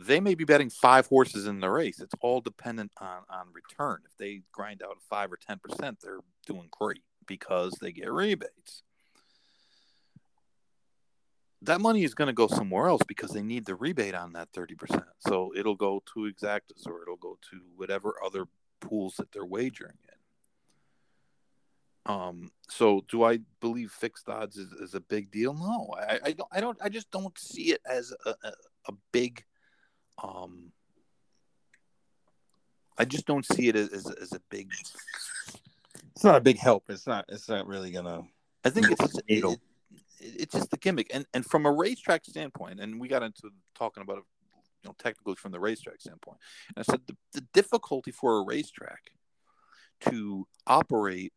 S1: they may be betting five horses in the race. It's all dependent on on return. If they grind out five or ten percent they're doing great because they get rebates that money is going to go somewhere else because they need the rebate on that 30%. So it'll go to Exactas or it'll go to whatever other pools that they're wagering in. Um, so do I believe fixed odds is, is a big deal? No, I, I don't, I don't, I just don't see it as a, a, a big, um, I just don't see it as, as, as a big,
S2: it's not a big help. It's not, it's not really gonna,
S1: I think it's, it, it's just the gimmick. And and from a racetrack standpoint, and we got into talking about it, you know, technically from the racetrack standpoint. And I said the, the difficulty for a racetrack to operate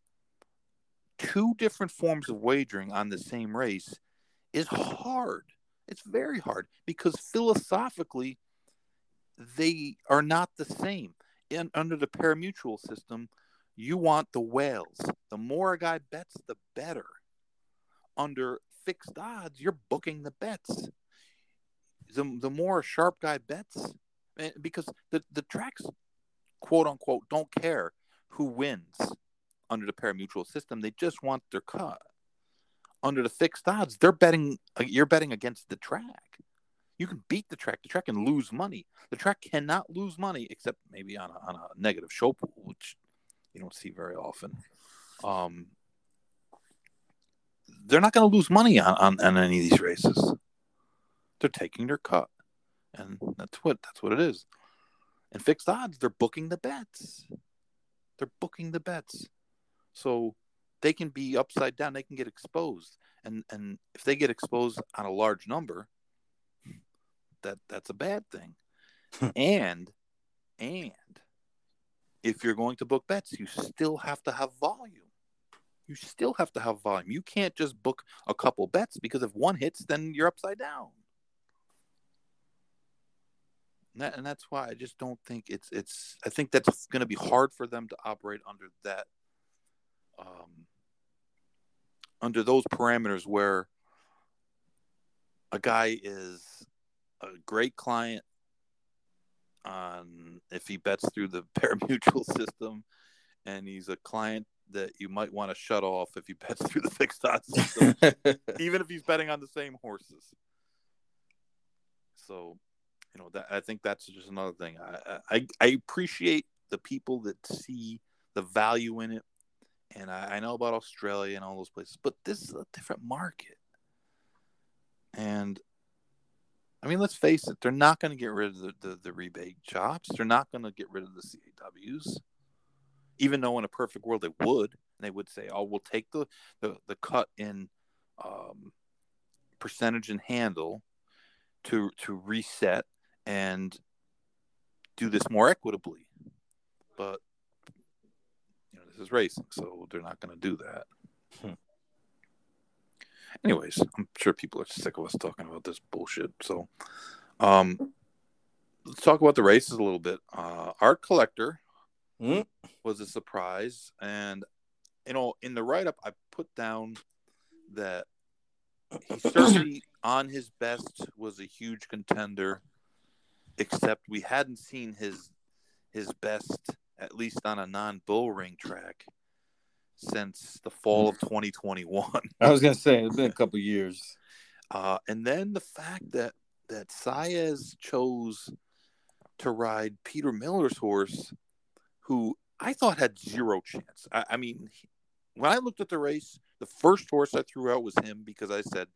S1: two different forms of wagering on the same race is hard. It's very hard because philosophically they are not the same. And under the parimutuel system, you want the whales. The more a guy bets, the better. Under fixed odds, you're booking the bets. The, the more sharp guy bets, because the, the tracks, quote unquote, don't care who wins under the parimutuel system. They just want their cut. Under the fixed odds, they're betting. Uh, you're betting against the track. You can beat the track. The track can lose money. The track cannot lose money except maybe on a, on a negative show pool, which you don't see very often. Um, they're not going to lose money on, on, on any of these races. They're taking their cut, and that's what that's what it is. And fixed odds, they're booking the bets. They're booking the bets, so they can be upside down. They can get exposed, and and if they get exposed on a large number, that that's a bad thing. and and if you're going to book bets, you still have to have volume you still have to have volume. You can't just book a couple bets because if one hits, then you're upside down. And, that, and that's why I just don't think it's it's. I think that's going to be hard for them to operate under that, um, under those parameters where a guy is a great client on if he bets through the *laughs* parimutuel system and he's a client that you might want to shut off if you bet *laughs* through the fixed odds system, *laughs* even if he's betting on the same horses. So, you know, that I think that's just another thing. I I, I appreciate the people that see the value in it, and I, I know about Australia and all those places, but this is a different market. And I mean, let's face it, they're not going to get rid of the, the, the rebate chops. They're not going to get rid of the CAWs even though in a perfect world they would they would say oh we'll take the the, the cut in um, percentage and handle to to reset and do this more equitably. But you know this is racing so they're not going to do that. Hmm. anyways i'm sure people are sick of us talking about this bullshit so um let's talk about the races a little bit. Uh art collector mm-hmm. was a surprise. And, you know, in the write up, I put down that he *clears throat* certainly, on his best, was a huge contender, except we hadn't seen his his best, at least on a non bull ring track, since the fall of 2021.
S2: I was going to say, it's been a couple years.
S1: Uh, and then the fact that that Saez chose to ride Peter Miller's horse, who I thought had zero chance. I, I mean, when I looked at the race, the first horse I threw out was him because I said,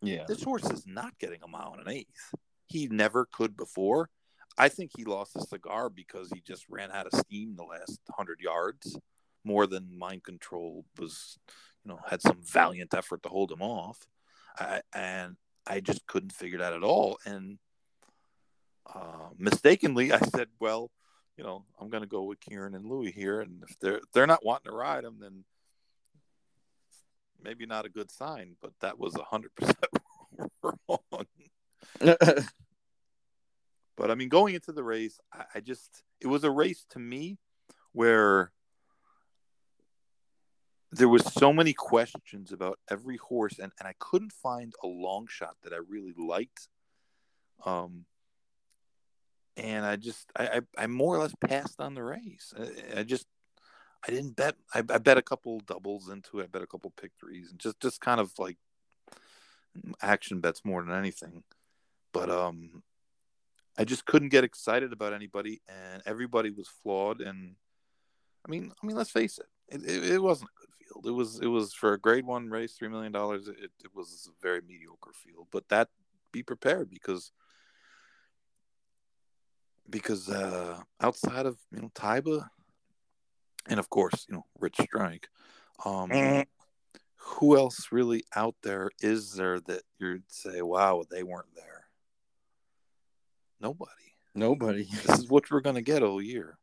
S2: Yeah.
S1: this horse is not getting a mile and an eighth. He never could before. I think he lost a cigar because he just ran out of steam the last hundred yards, more than mind control was, you know, had some valiant effort to hold him off. I, and I just couldn't figure that at all. And uh, mistakenly, I said, "Well, you know, I'm going to go with Kiaran and Louis here, and if they're they're not wanting to ride him, then maybe not a good sign." But that was hundred percent *laughs* wrong. *laughs* But I mean, going into the race, I, I just it was a race to me where there was so many questions about every horse, and, and I couldn't find a long shot that I really liked. Um, and I just I, I, I more or less passed on the race. I, I just I didn't bet. I, I bet a couple doubles into it. I bet a couple pick threes, and just just kind of like action bets more than anything. But um, I just couldn't get excited about anybody, and everybody was flawed. And I mean, I mean, let's face it, it, it, it wasn't a good field. It was it was for a Grade One race, three million dollars. It, it was a very mediocre field. But that be prepared because because uh, outside of you know Taiba, and of course you know Rich Strike, um,
S2: Mhm.
S1: who else really out there is there that you'd say, wow, they weren't there? Nobody.
S2: Nobody. *laughs*
S1: This is what we're going to get all year.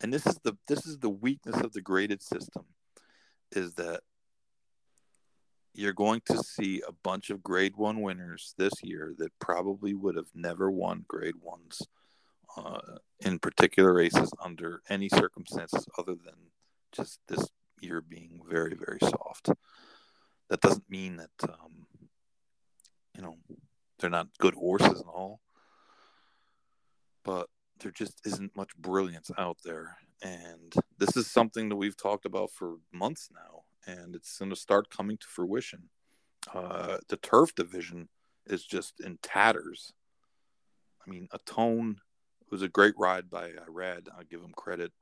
S1: And this is the this is the weakness of the graded system is that you're going to see a bunch of grade 1 winners this year that probably would have never won grade 1s uh, in particular races under any circumstances other than just this year being very very soft. That doesn't mean that um, you know they're not good horses and all, but there just isn't much brilliance out there. And this is something that we've talked about for months now, and it's going to start coming to fruition. Uh, the turf division is just in tatters. I mean, Atone was a great ride by Rad. I give him credit.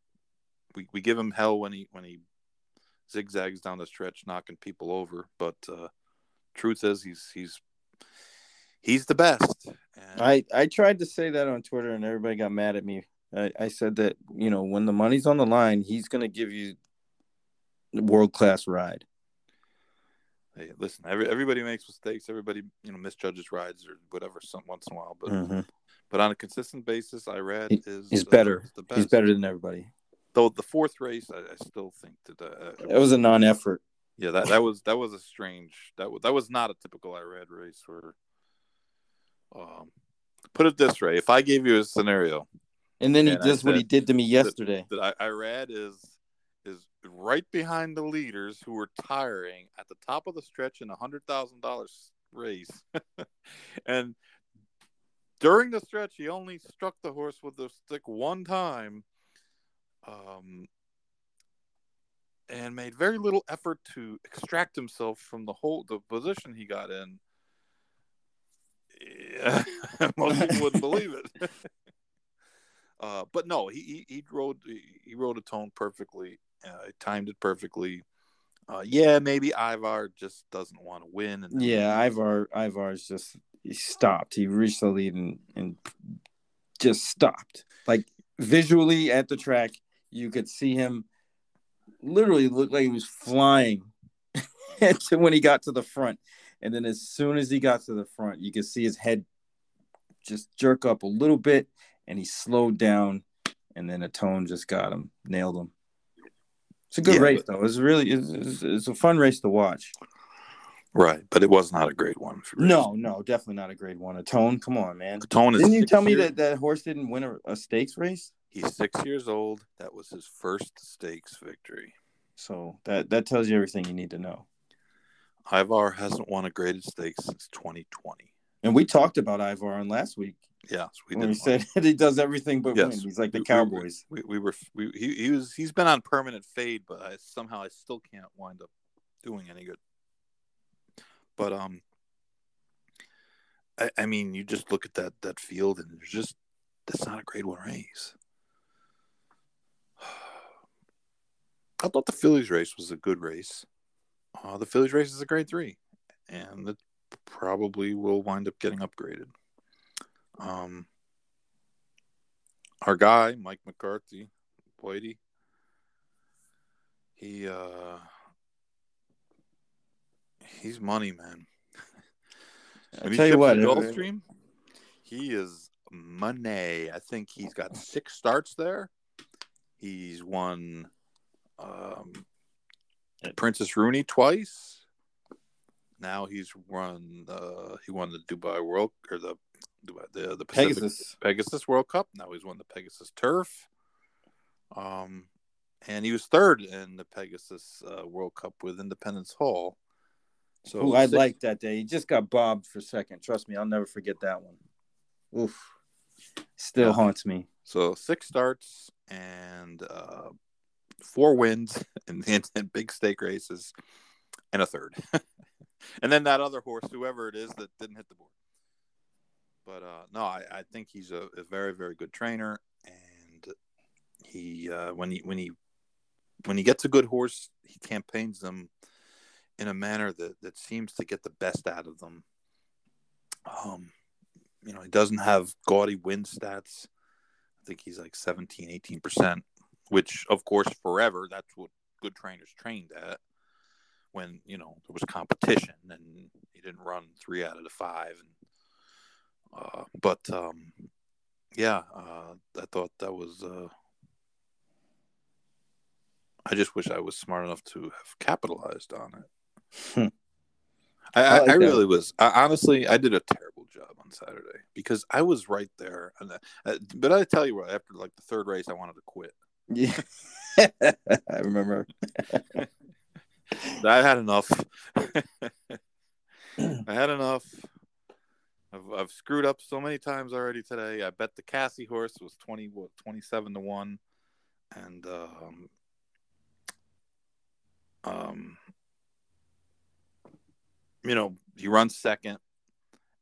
S1: We, we give him hell when he when he zigzags down the stretch, knocking people over. But uh, truth is, he's he's he's the best. And
S2: I I tried to say that on Twitter and everybody got mad at me. I, I said that you know when the money's on the line, he's gonna give you world class ride.
S1: hey, listen, every, everybody makes mistakes. Everybody you know misjudges rides or whatever some once in a while. But
S2: Mhm.
S1: But on a consistent basis, Irad
S2: He-
S1: is
S2: He's
S1: uh,
S2: better.
S1: the best.
S2: He's better than everybody.
S1: Though the fourth race, I, I still think that uh,
S2: It was a non-effort.
S1: Yeah, that, that was that was a strange that was that was not a typical Irad race where um put it this way, if I gave you a scenario
S2: And then he
S1: And I
S2: does what he did to me yesterday.
S1: that Irad is is right behind the leaders who were tiring at the top of the stretch in a hundred thousand dollars race. *laughs* and during the stretch he only struck the horse with the stick one time. Um and made very little effort to extract himself from the whole the position he got in. Yeah, *laughs* most people wouldn't believe it. *laughs* uh, but no, he, he he rode he rode Atone perfectly. Uh, he timed it perfectly. Uh, yeah, maybe Ivar just doesn't want to win. And
S2: Yeah, Ivar Ivar's just he stopped. He reached the lead and and just stopped. Like visually at the track, you could see him literally look like he was flying *laughs* when he got to the front. And then as soon as he got to the front, you could see his head just jerk up a little bit and he slowed down and then Atone just got him, nailed him. It's a good
S1: Yeah,
S2: race though. It's really it's, it's, it's a fun race to watch.
S1: Right, but it was not a great one.
S2: No, no, definitely not a grade one. Atone, come on, man.
S1: Tone is.
S2: Didn't you tell me that that horse didn't win a, a stakes race?
S1: he's six years old? That was his first stakes victory.
S2: So that that tells you everything you need to know.
S1: Ivar hasn't won a graded stakes since 2020.
S2: And we talked about Ivar on last week
S1: Yes, we did.
S2: we said *laughs* that he does everything but
S1: Yes.
S2: win. He's like the
S1: We- we-
S2: Cowboys.
S1: We, we were we, he, he was he's been on permanent fade, but I, somehow I still can't wind up doing any good. But um, I, I mean, you just look at that that field, and there's just that's not a Grade One race. *sighs* I thought the fillies race was a good race. Uh, the fillies race is a Grade Three, and it probably will wind up getting upgraded. Um, our guy Mike McCarthy, Whitey, he uh, he's money, man. *laughs*
S2: I'll tell you what,
S1: Gulfstream, he is money. I think he's got six starts there. He's won um, Princess Rooney twice. Now he's won. Uh, he won the Dubai World or the the the Pacific,
S2: Pegasus
S1: Pegasus World Cup. Now he's won the Pegasus Turf. Um, and he was third in the Pegasus uh, World Cup with Independence Hall.
S2: So Ooh, I like that day. He just got bobbed for second. Trust me, I'll never forget that one. Oof, still yeah. haunts me.
S1: So six starts and uh, four wins *laughs* in, in, in big stake races, and a third, *laughs* and then that other horse, whoever it is, that didn't hit the board. But uh, no, I, I think he's a, a, very very good trainer, and he uh, when he when he when he gets a good horse, he campaigns them in a manner that that seems to get the best out of them. Um, you know, he doesn't have gaudy win stats. I think he's like 17, 18 percent, which of course forever that's what good trainers trained at. When you know there was competition and he didn't run three out of the five, and uh, but um, yeah, uh, I thought that was uh, I just wish I was smart enough to have capitalized on it. Hmm. I, I, like I really was. I, honestly, I did a terrible job on Saturday because I was right there. And uh, but I tell you what, after like the third race, I wanted to quit.
S2: Yeah, *laughs* I remember. *laughs*
S1: I had enough. *clears throat* I had enough. I've, I've screwed up so many times already today. I bet the Casse horse was twenty what twenty seven to one, and um, um, you know, he runs second,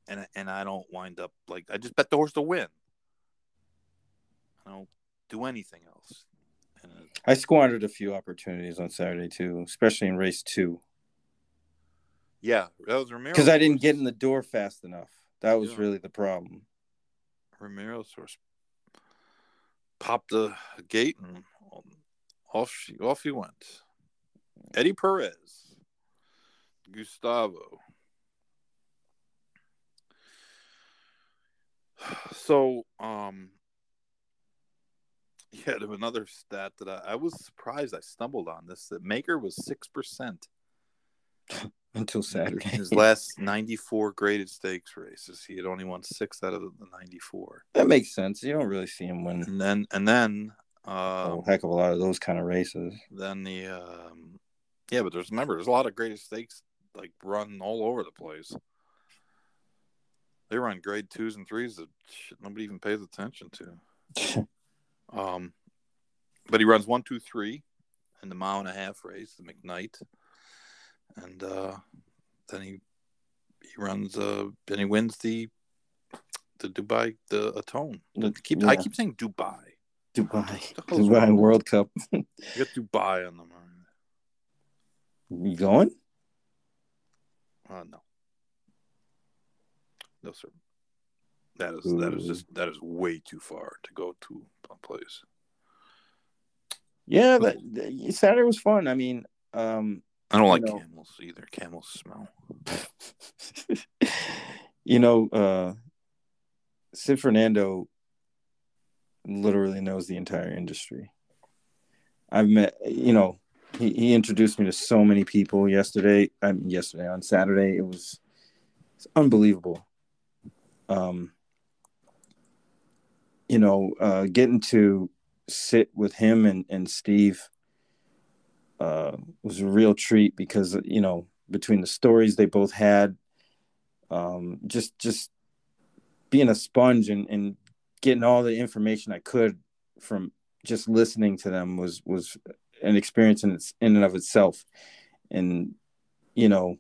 S1: and and I don't wind up like I just bet the horse to win. I don't do anything else. And,
S2: I squandered a few opportunities on Saturday too, especially in race two.
S1: Yeah, that was Ramiro.
S2: Because I didn't get in the door fast enough. That was yeah. really the problem.
S1: Ramiro's horse popped the gate and off she off he went. Eddie Perez, Gustavo. *sighs* So, um, *laughs* yeah, another stat that I, I was surprised I stumbled on this. That Maker was six percent *laughs*
S2: until Saturday.
S1: His last ninety-four graded stakes races, he had only won six out of the ninety-four.
S2: That makes sense. You don't really see him win.
S1: And then, and then, um,
S2: a heck of a lot of those kind of races.
S1: Then the um, yeah, but there's remember there's a lot of greatest stakes like run all over the place. They run grade twos and threes that nobody even pays attention to. *laughs* um, but he runs one, two, three in the mile and a half race, the McKnight, and uh, then he he runs uh, and he wins the the Dubai the Atone. The, keep yeah. I keep saying Dubai.
S2: Dubai. Dubai World Cup. *laughs*
S1: you got Dubai on the mind.
S2: You going?
S1: Uh, no. No, sir. That is Ooh. that is just that is way too far to go to a place.
S2: Yeah, but Saturday was fun. I mean, um,
S1: I don't like know, camels either. Camels smell. *laughs*
S2: you know, uh, Sid Fernando literally knows the entire industry. I've met, you know, he, he introduced me to so many people yesterday. I mean, yesterday on Saturday, it was it's unbelievable. Um, you know, uh, getting to sit with him and and Steve uh, was a real treat because you know between the stories they both had, um, just just being a sponge and, and getting all the information I could from just listening to them was was an experience in its in and of itself and you know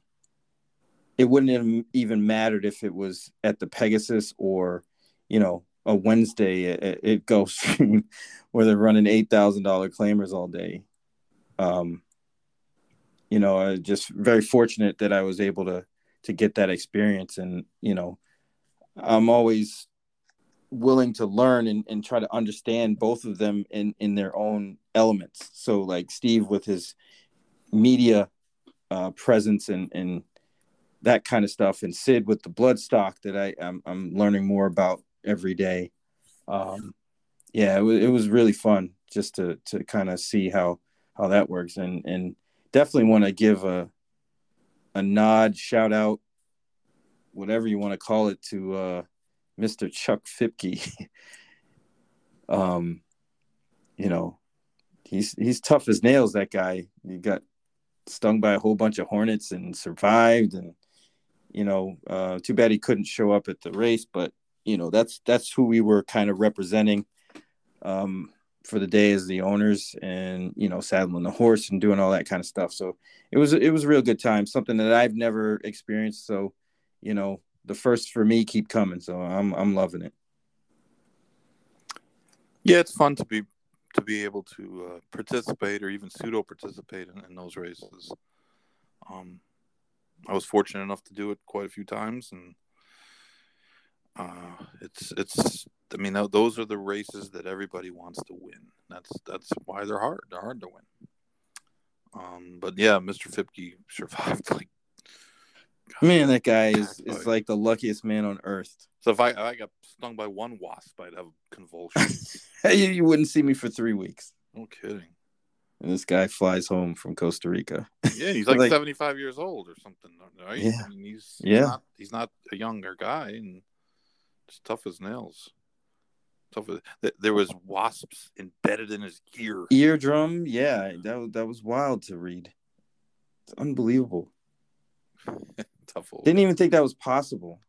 S2: it wouldn't have even mattered if it was at the Pegasus or, you know, a Wednesday at, at Gulfstream *laughs* where they're running eight thousand dollar claimers all day. Um, you know, I just very fortunate that I was able to to get that experience, and you know, I'm always willing to learn and, and try to understand both of them in in their own elements. So, like Steve with his media uh, presence and and that kind of stuff, and Sid with the bloodstock that I I'm, I'm learning more about every day. Um, yeah, it was, it was really fun just to to kind of see how how that works, and and definitely want to give a a nod, shout out, whatever you want to call it, to uh, Mr. Chuck Fipke. *laughs* um, you know, he's he's tough as nails. That guy. He got stung by a whole bunch of hornets and survived, and you know, uh, too bad he couldn't show up at the race, but you know that's that's who we were kind of representing um, for the day as the owners and you know saddling the horse and doing all that kind of stuff so it was it was a real good time something that i've never experienced so you know the first for me keep coming so i'm i'm loving it
S1: yeah it's fun to be to be able to uh, participate or even pseudo participate in, in those races um i was fortunate enough to do it quite a few times and uh, it's it's. I mean, those are the races that everybody wants to win. That's that's why they're hard. They're hard to win. Um, but yeah, Mr. Fipke survived. *laughs* Like,
S2: man, that guy is *laughs* is like the luckiest man on earth.
S1: So if I I got stung by one wasp, I'd have convulsions. *laughs*
S2: you, you wouldn't see me for three weeks.
S1: No kidding.
S2: And this guy flies home from Costa Rica.
S1: Yeah, he's *laughs* like, like 75 years old or something, right?
S2: Yeah.
S1: I mean, he's,
S2: yeah.
S1: Not, he's not a younger guy, and it's tough as nails. Tough. As, there was wasps embedded in his ear.
S2: Eardrum, yeah, that that was wild to read. It's unbelievable.
S1: Tough. Old
S2: Didn't even think that was possible.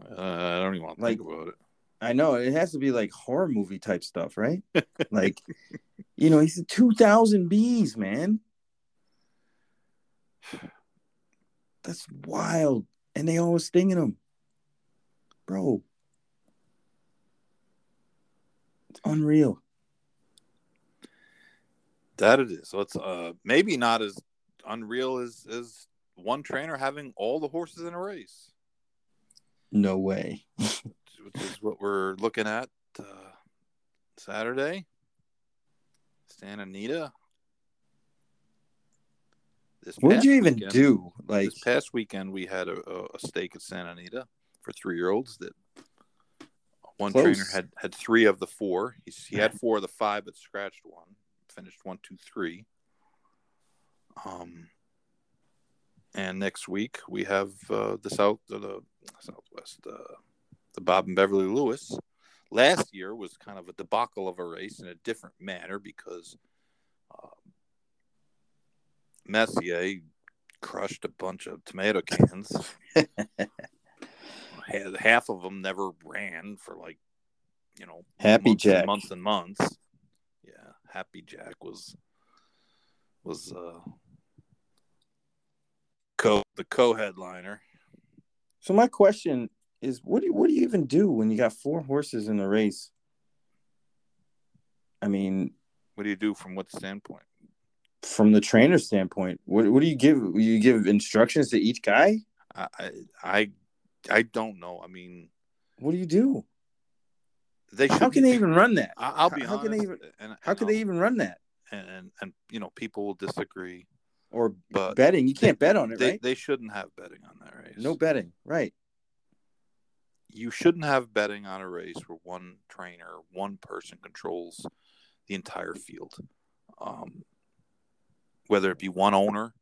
S1: Uh, I don't even want to like, think about it.
S2: I know it has to be like horror movie type stuff, right? *laughs* like, you know, he said two thousand bees, man. That's wild, and they always stinging him, bro. It's unreal.
S1: That it is. So it's uh maybe not as unreal as as one trainer having all the horses in a race.
S2: No way.
S1: which is what we're looking at uh, Saturday. Santa Anita.
S2: This what did you even weekend, do? Like
S1: this past weekend, we had a, a stake at Santa Anita for three year olds that one Close. trainer had had three of the four. He's, he had four of the five, but scratched one. Finished one, two, three. Um, and next week we have uh, the south, uh, the southwest, uh, the Bob and Beverly Lewis. Last year was kind of a debacle of a race in a different manner because uh, Messier crushed a bunch of tomato cans. *laughs* half of them never ran for like you know
S2: happy
S1: months
S2: jack
S1: and months and months yeah happy jack was was uh co the co-headliner
S2: so my question is what do you, what do you even do when you got four horses in a race i mean
S1: what do you do from what standpoint
S2: from the trainer standpoint what, what do you give you give instructions to each guy
S1: I, I I don't know. I mean,
S2: what do you do?
S1: They
S2: how can they even run that?
S1: I, will be
S2: how,
S1: honest.
S2: Can they even, and, how can they even run that?
S1: And, and, and you know, people will disagree.
S2: Or but betting, you can't
S1: they,
S2: bet on it,
S1: they,
S2: right?
S1: They shouldn't have betting on that race.
S2: No betting, right?
S1: You shouldn't have betting on a race where one trainer, one person controls the entire field. Um, whether it be one owner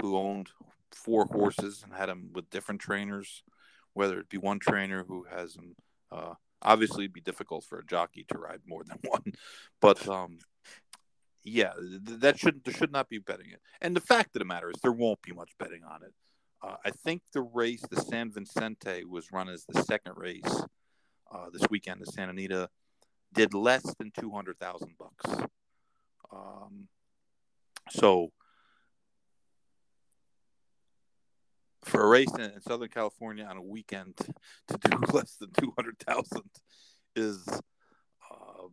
S1: who owned four horses and had them with different trainers, whether it be one trainer who has them. Uh, obviously, it'd be difficult for a jockey to ride more than *laughs* one, but um, yeah, that shouldn't there should not be betting it. And the fact of the matter is, there won't be much betting on it. Uh, I think the race, the San Vicente, was run as the second race uh, this weekend. The Santa Anita did less than two hundred thousand bucks. Um, so for a race in, in Southern California on a weekend *laughs* to do *laughs* less than two hundred thousand is, uh,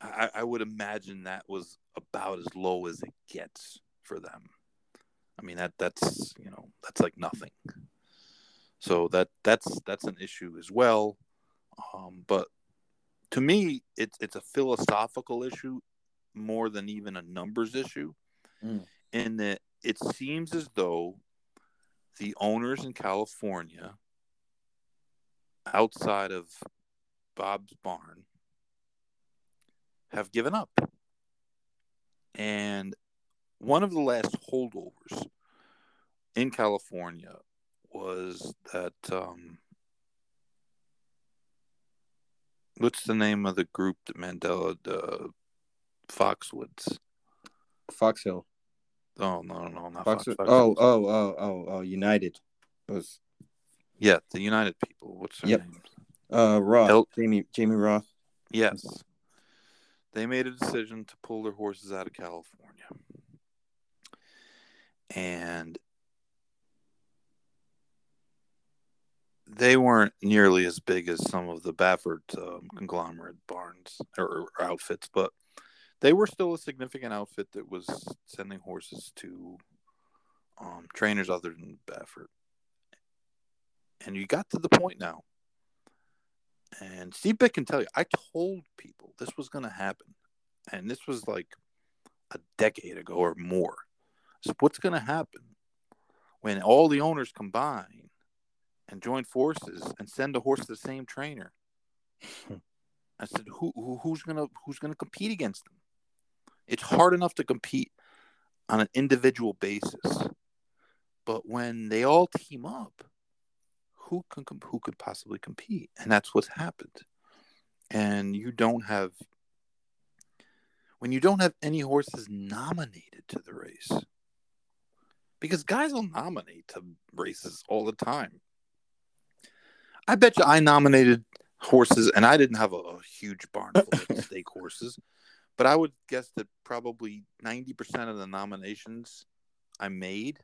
S1: I, I would imagine that was about as low as it gets for them. I mean that that's you know that's like nothing. So that that's that's an issue as well. Um, but to me, it's it's a philosophical issue more than even a numbers issue,
S2: Mm.
S1: in that it seems as though the owners in California, outside of Bob's barn, have given up. And one of the last holdovers in California was that um, what's the name of the group that Mandela the Foxwoods?
S2: Fox Hill.
S1: Oh no no no not
S2: Fox.
S1: Fox,
S2: oh,
S1: Foxwoods.
S2: oh, oh, oh, oh, United. It was
S1: yeah the United people. What's their
S2: Yep.
S1: names?
S2: uh Roth.
S1: El-
S2: Jamie Jamie Roth.
S1: Yes, they made a decision to pull their horses out of California, and they weren't nearly as big as some of the Baffert um, conglomerate barns or, or outfits, but they were still a significant outfit that was sending horses to um, trainers other than Baffert. And you got to the point now, and Steve Byk can tell you, I told people this was going to happen, and this was like a decade ago or more. So what's going to happen when all the owners combine and join forces and send a horse to the same trainer? I said, who, who who's gonna who's gonna compete against them? It's hard enough to compete on an individual basis, but when they all team up, who can who could possibly compete? And that's what's happened. And you don't have when you don't have any horses nominated to the race, because guys will nominate to races all the time. I bet you I nominated horses, and I didn't have a, a huge barn full of *laughs* stake horses, but I would guess that probably 90% of the nominations I made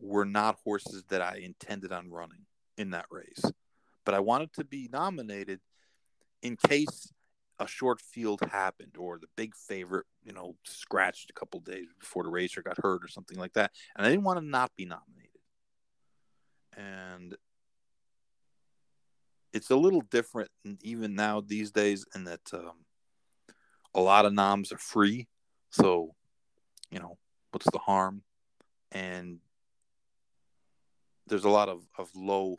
S1: were not horses that I intended on running in that race. But I wanted to be nominated in case a short field happened or the big favorite, you know, scratched a couple days before the race or got hurt or something like that. And I didn't want to not be nominated. And it's a little different even now these days in that um, a lot of noms are free. So, you know, what's the harm? And there's a lot of, of low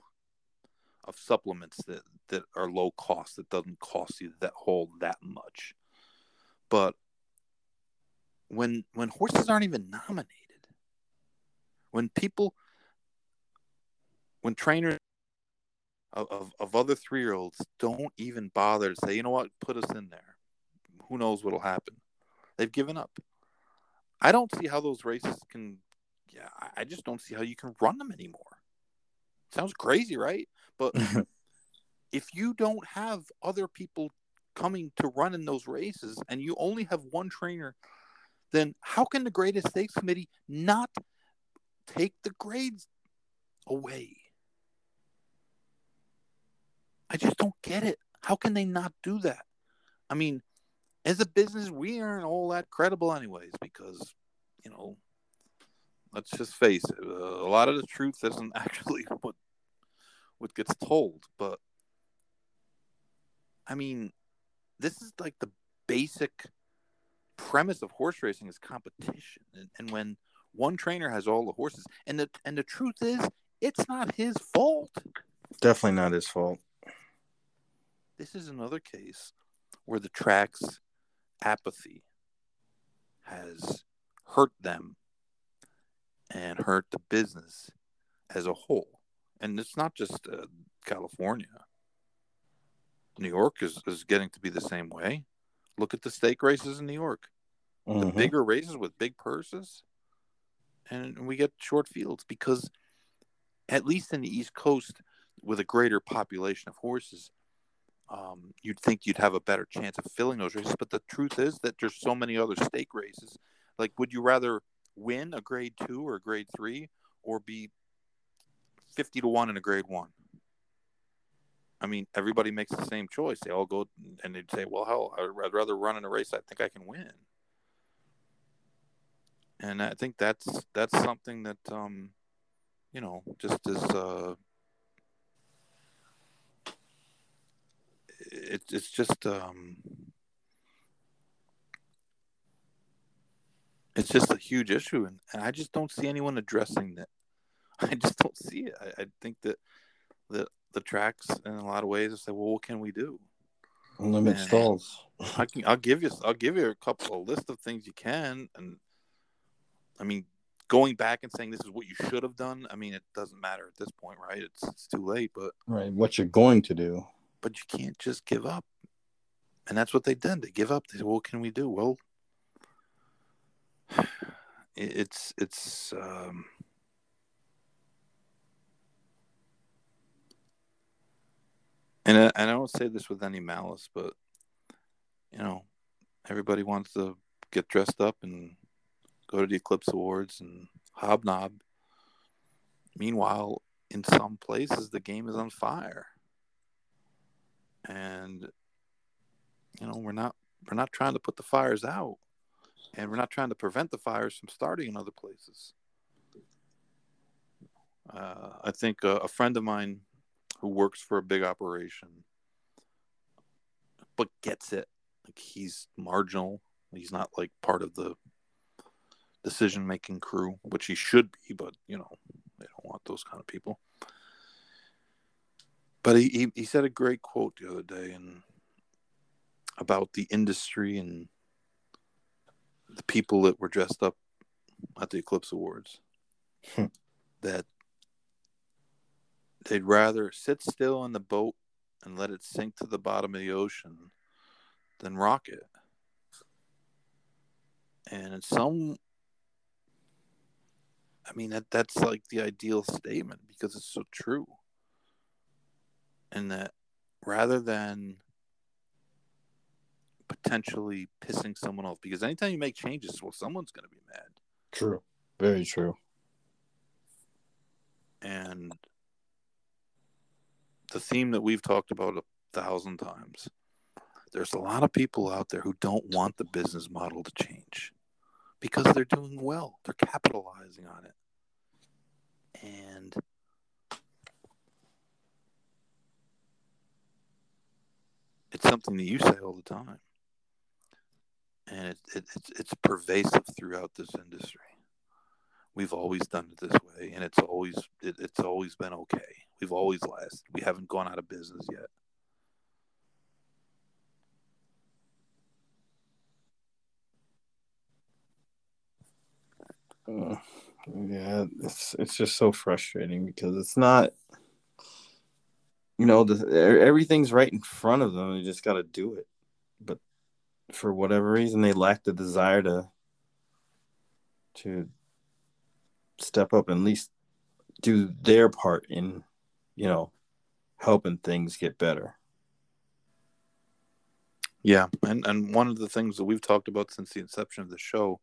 S1: of supplements that, that are low cost that doesn't cost you that whole that much. But when when horses aren't even nominated, when people when trainers of, of, of other three year olds don't even bother to say, you know what, put us in there. Who knows what'll happen? They've given up. I don't see how those races can yeah, I- I just don't see how you can run them anymore. Sounds crazy, right? But *laughs* if you don't have other people coming to run in those races and you only have one trainer, then how can the greatest stakes committee not take the grades away? I just don't get it. How can they not do that? I mean, as a business, we aren't all that credible, anyways, because, you know, let's just face it, uh, a lot of the truth isn't *laughs* actually what what gets told. But I mean, this is like the basic premise of horse racing is competition, and, and when one trainer has all the horses, and the and the truth is, it's not his fault.
S2: Definitely not his fault.
S1: This is another case where the track's apathy has hurt them and hurt the business as a whole. And it's not just uh, California. New York is, is getting to be the same way. Look at the stake races in New York. The
S2: Mhm.
S1: bigger races with big purses, and we get short fields because, at least in the East Coast, with a greater population of horses, um, you'd think you'd have a better chance of filling those races. But the truth is that there's so many other stake races. Like, would you rather win a grade two or a grade three, or be fifty to one in a Grade One. I mean, everybody makes the same choice. They all go and they'd say, "Well, hell, I'd rather run in a race I think I can win." And I think that's that's something that um, you know, just as uh, it, it's just um, it's just a huge issue, and, and I just don't see anyone addressing that. *laughs* I just don't see it. I, I think that the the tracks, in a lot of ways, say, "Well, what can we do?"
S2: Limit and stalls. *laughs*
S1: I can. I'll give you. I'll give you a couple of list of things you can, and I mean, going back and saying this is what you should have done. I mean, it doesn't matter at this point, right? It's it's too late. But
S2: right, what you're going to do.
S1: But you can't just give up, and that's what they did. They give up. They said, "Well, what can we do?" Well, *sighs* it's it's um, and I, and I don't say this with any malice, but you know, everybody wants to get dressed up and go to the Eclipse Awards and hobnob. Meanwhile, in some places, the game is on fire, and you know we're not we're not trying to put the fires out and we're not trying to prevent the fires from starting in other places. Uh, I think a, a, friend of mine who works for a big operation, but gets it, like he's marginal. He's not like part of the decision making crew, which he should be, but you know, they don't want those kind of people. But he, he, he said a great quote the other day and about the industry and the people that were dressed up at the Eclipse Awards hmm. that they'd rather sit still on the boat and let it sink to the bottom of the ocean than rock it. And it's some I mean that that's like the ideal statement because it's so true. And that rather than potentially pissing someone off because anytime you make changes, well, someone's going to be mad.
S2: True. Very true.
S1: And the theme that we've talked about a thousand times there's a lot of people out there who don't want the business model to change because they're doing well, they're capitalizing on it. And it's something that you say all the time and it, it, it's it's pervasive throughout this industry. We've always done it this way, and it's always it, it's always been okay. We've always lasted. We haven't gone out of business yet.
S2: Uh, yeah, it's it's just so frustrating because it's not. You know, the, everything's right in front of them. They just got to do it. But for whatever reason they lack the desire to to step up and at least do their part in you know helping things get better
S1: yeah and and one of the things that we've talked about since the inception of the show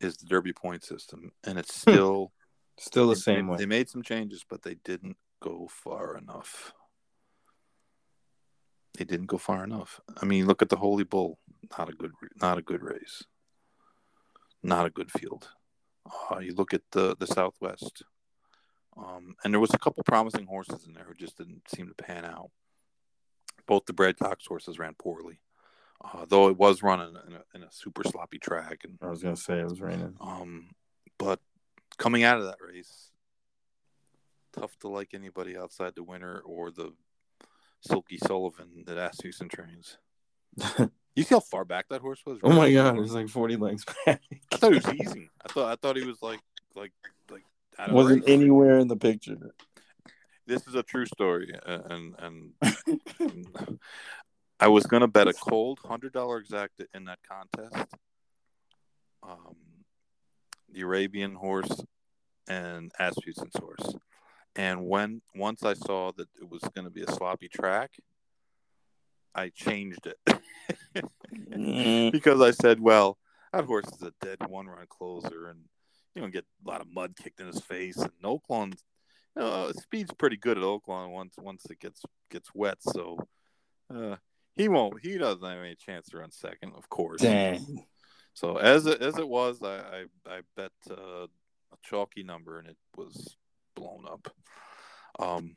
S1: is the derby point system and it's hmm. still
S2: still the same way
S1: they made some changes but they didn't go far enough they didn't go far enough. I mean, look at the Holy Bull. Not a good, not a good race. Not a good field. Uh, you look at the the Southwest, um, and there was a couple promising horses in there who just didn't seem to pan out. Both the Brad Cox horses ran poorly, uh, though it was running in a, in a, super sloppy track. And
S2: I was gonna say it was raining.
S1: Um, but coming out of that race, tough to like anybody outside the winner or the Silky Sullivan that Asmussen trains. *laughs* you see how far back that horse was?
S2: Oh my god, it was like forty lengths back.
S1: I thought he was easy. I thought I thought he was like like like
S2: wasn't anywhere in the picture.
S1: This is a true story, and and, and *laughs* *laughs* I was gonna bet a cold hundred dollar exact in that contest. Um, the Arabian horse and Asmussen's horse. And when once I saw that it was going to be a sloppy track, I changed it mm. *laughs* because I said, "Well, that horse is a dead one-run closer, and you know get a lot of mud kicked in his face." And Oaklawn uh, speed's pretty good at Oaklawn once once it gets gets wet. So uh, he won't. He doesn't have any chance to run second, of course.
S2: Dang.
S1: So as it as it was, I I, I bet uh, a chalky number, and it was blown up. Um,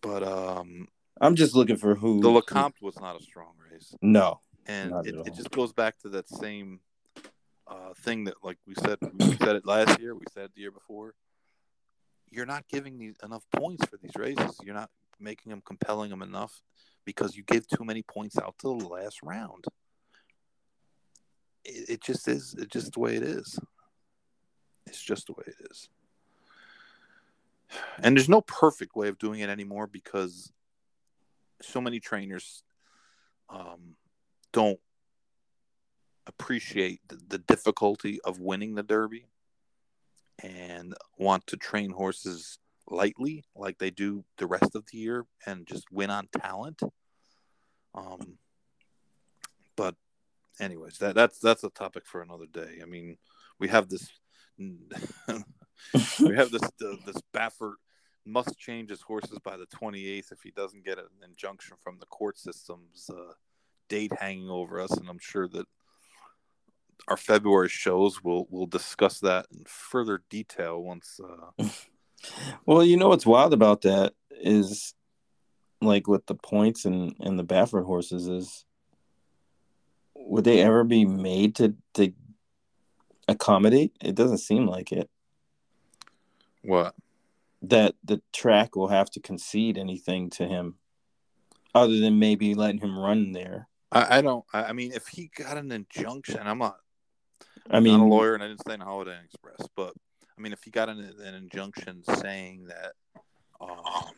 S1: but um,
S2: I'm just looking for who
S1: the Lecomte was not a strong race,
S2: No.
S1: and it, it just goes back to that same uh, thing that, like we said, we said it last year, we said it the year before. You're not giving these enough points for these races. You're not making them compelling them enough because you give too many points out to the last round. It, it just is. It's just the way it is. It's just the way it is. And there's no perfect way of doing it anymore because so many trainers um, don't appreciate the, the difficulty of winning the Derby and want to train horses lightly like they do the rest of the year and just win on talent. Um, but anyways, that that's that's a topic for another day. I mean, we have this *laughs* we have this uh, this Baffert must change his horses by the 28th if he doesn't get an injunction from the court system's uh, date hanging over us, and I'm sure that our February shows will will discuss that in further detail once. Uh, *laughs*
S2: Well, you know what's wild about that is like with the points and, and the Baffert horses is would they ever be made to, to accommodate? It doesn't seem like it.
S1: what?
S2: That the track will have to concede anything to him other than maybe letting him run there.
S1: I, I don't. I, I mean, if he got an injunction, I'm not.
S2: I
S1: I'm
S2: mean,
S1: not a lawyer, and I didn't stay in Holiday Inn Express, but I mean, if he got an, an injunction saying that, um, I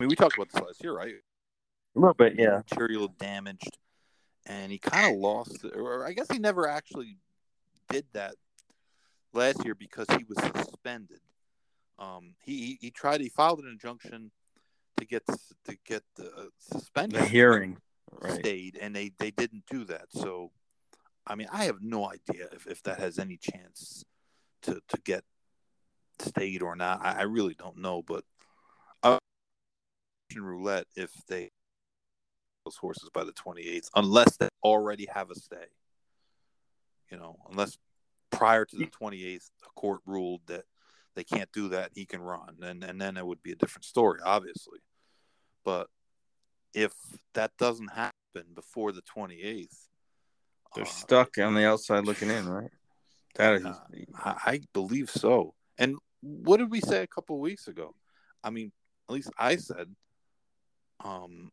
S1: mean, we talked about this last year, right?
S2: a little bit, yeah.
S1: Material damaged, and he kind of lost, or I guess he never actually did that last year because he was suspended. Um, he, he tried. He filed an injunction to get to get the suspension
S2: The hearing. Right.
S1: stayed, and they they didn't do that. So, I mean, I have no idea if, if that has any chance to to get stayed or not. I, I really don't know, but uh, roulette if they those horses by the 28th, unless they already have a stay. You know, unless prior to the 28th, a court ruled that they can't do that, he can run, and and then it would be a different story, obviously. But if that doesn't happen before the 28th,
S2: They're
S1: uh,
S2: stuck on the outside looking in, right? That is
S1: Uh, I, I believe so. And what did we say a couple of weeks ago? I mean, at least I said, um,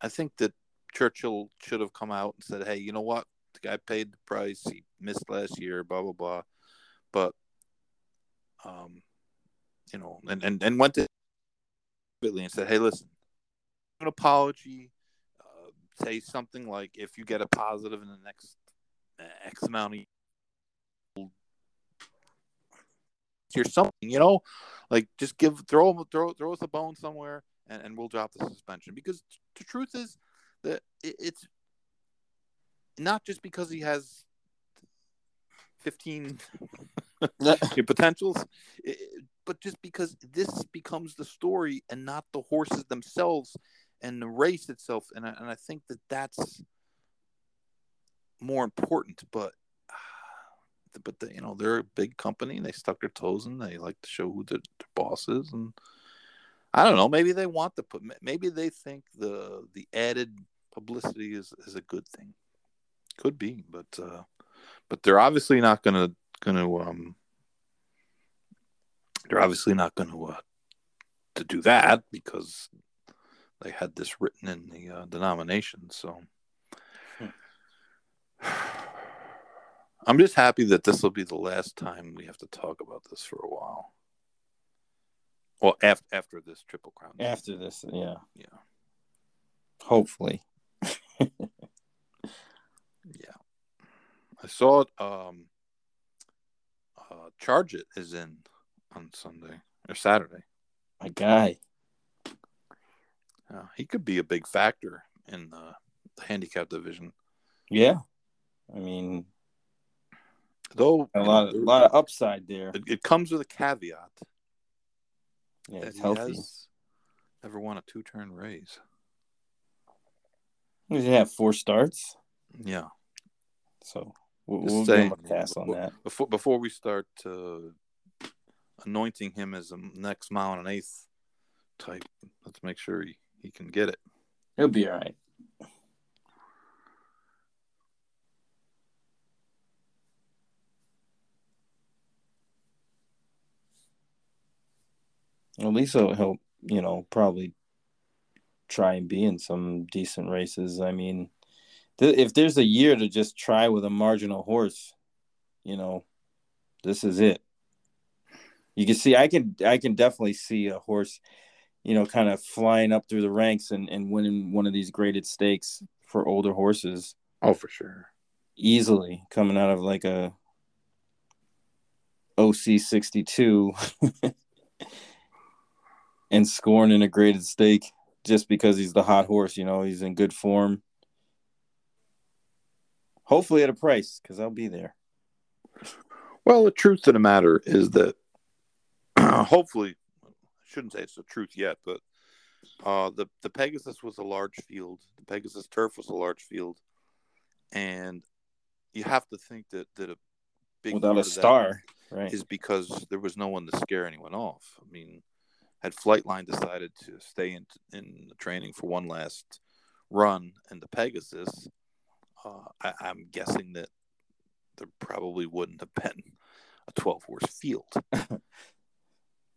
S1: I think that Churchill should have come out and said, "Hey, you know what? The guy paid the price. He missed last year. Blah blah blah." But, um, you know, and and and went to Billy and said, "Hey, listen, an apology. Uh, say something like, if you get a positive in the next uh, X amount of here's something, you know, like just give throw throw throw us a bone somewhere, and, and we'll drop the suspension because the truth is that it, it's not just because he has *laughs* fifteen potentials, but just because this becomes the story and not the horses themselves and the race itself, and I, and I think that that's more important, but *sighs* but the, you know they're a big company and they stuck their toes in. They like to show who the, the boss is, and I don't know. Maybe they want to put. Maybe they think the the added publicity is is a good thing. Could be, but uh, but they're obviously not gonna gonna um they're obviously not gonna uh, to do that because they had this written in the uh, denomination. So. *sighs* I'm just happy that this will be the last time we have to talk about this for a while. Well, after after this triple crown.
S2: After this, yeah.
S1: Yeah.
S2: Hopefully. *laughs*
S1: Yeah. I saw it um Charge It is in on Sunday or Saturday.
S2: My guy.
S1: Uh, he could be a big factor in the, the handicap division.
S2: Yeah. I mean,
S1: Though
S2: A lot, of, a lot of upside there.
S1: it, it comes with a caveat
S2: Yeah,
S1: that
S2: it's
S1: he
S2: healthy.
S1: has never won a two turn race.
S2: Does he have four starts?
S1: Yeah.
S2: So we'll, we'll give him
S1: saying,
S2: a pass on
S1: w-
S2: that.
S1: Before before we start uh, anointing him as a next mile and an eighth type, let's make sure he, he can get it.
S2: He'll be all right. At least he'll, he'll, you know, probably try and be in some decent races. I mean, th- if there's a year to just try with a marginal horse, you know, this is it. You can see, I can, I can definitely see a horse, you know, kind of flying up through the ranks and, and winning one of these graded stakes for older horses
S1: Oh, for sure.
S2: easily coming out of like a OC 62 *laughs* and scoring in a graded stake just because he's the hot horse, you know, he's in good form. Hopefully at a price because I'll be there.
S1: Well, the truth of the matter is that *clears throat* hopefully, I shouldn't say it's the truth yet, but uh, the the Pegasus was a large field. The Pegasus turf was a large field, and you have to think that that a big
S2: Without a star, right?
S1: is because there was no one to scare anyone off. I mean, had Flightline decided to stay in in the training for one last run, and the Pegasus, uh, I, I'm guessing that there probably wouldn't have been a 12 horse field. *laughs*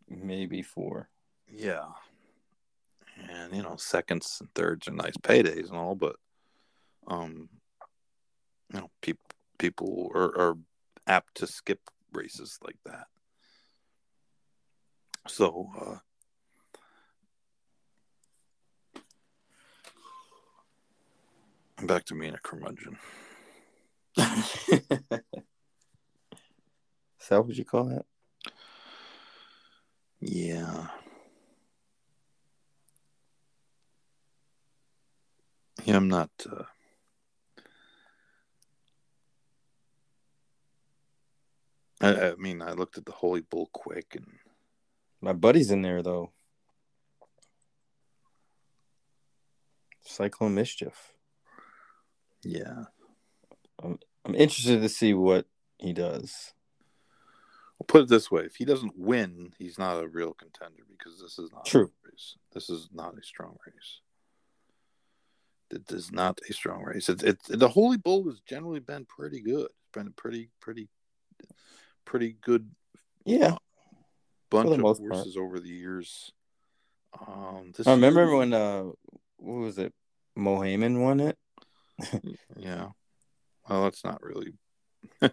S2: Maybe four.
S1: Yeah, and you know, seconds and thirds are nice paydays and all, but um, you know, people people are, are apt to skip races like that. So, uh, back to being a curmudgeon. *laughs*
S2: Is that what you call that?
S1: Yeah. Yeah, I'm not. Uh, I, I mean, I looked at the Holy Bull quick, and
S2: My buddy's in there though. Cyclone Mischief.
S1: Yeah.
S2: I'm interested to see what he does.
S1: We'll put it this way: if he doesn't win, he's not a real contender because this is not
S2: True.
S1: A race. This is not a strong race. It is not a strong race. It's it, the Holy Bull has generally been pretty good. It's been a pretty, pretty, pretty good
S2: Yeah.
S1: bunch of
S2: most part.
S1: horses over the years. Um, this
S2: I remember
S1: year-
S2: when uh what was it? Mohaymen won it.
S1: Yeah. Well, that's not really. *laughs*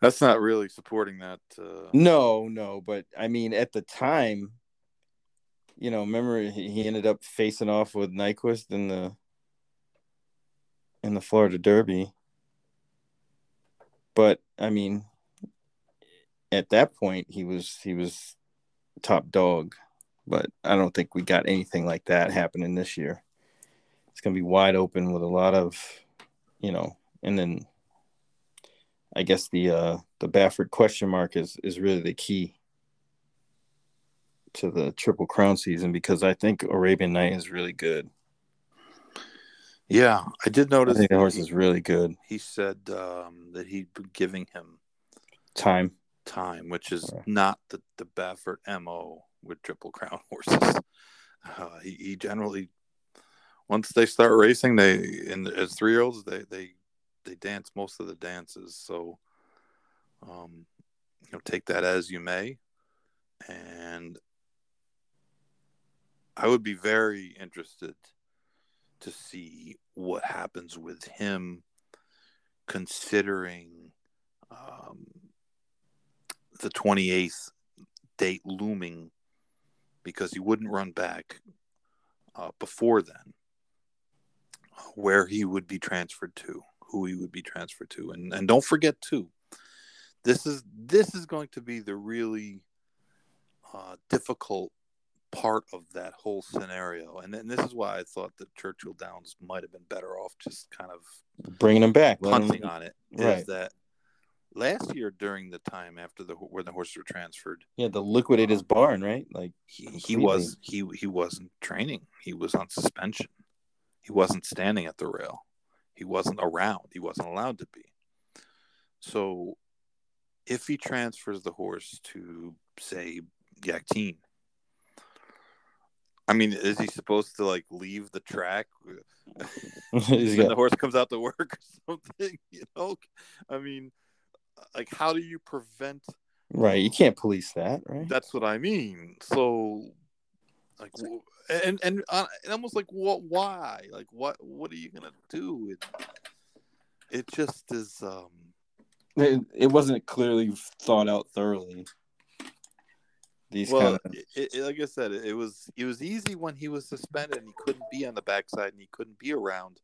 S1: that's not really supporting that. Uh,
S2: No, no, but I mean at the time, you know, remember he, ended up facing off with Nyquist in the in the Florida Derby. But I mean at that point he was he was top dog. But I don't think we got anything like that happening this year. It's gonna be wide open with a lot of, you know, and then I guess the uh the Baffert question mark is is really the key to the Triple Crown season because I think Arabian Knight is really good.
S1: yeah, I did notice.
S2: I think the horse
S1: he,
S2: is really good.
S1: he said um, that he'd been giving him
S2: Time.
S1: time, which is
S2: Yeah.
S1: not the the Baffert mo with Triple Crown *laughs* horses. Uh, he, he generally, once they start racing, they in as three year olds they they they dance most of the dances. So, um, you know, take that as you may, and I would be very interested to see what happens with him, considering um, the 28th date looming because he wouldn't run back uh, before then where he would be transferred to who he would be transferred to and and don't forget too this is this is going to be the really uh, difficult part of that whole scenario. And then this is why I thought that Churchill Downs might have been better off just kind of
S2: bringing him back,
S1: punting him, on it. Is
S2: right.
S1: that last year during the time after the where the horses were transferred,
S2: yeah, the liquidate his barn, right? Like
S1: he, he was he he wasn't training. He was on suspension. He wasn't standing at the rail. He wasn't around. He wasn't allowed to be. So if he transfers the horse to say Yakteen, I mean, is he supposed to like leave the track *laughs* *laughs* when
S2: got...
S1: the horse comes out to work or *laughs* something? You know, I mean, like how do you prevent?
S2: Right, you can't police that, right?
S1: That's what I mean. So, like, and and, uh, and almost like what? Why? Like, what? What are you gonna do? It, it just is. um
S2: it, it wasn't clearly thought out thoroughly.
S1: These well, kind of... it, it, like I said, it was it was easy when he was suspended and he couldn't be on the backside and he couldn't be around.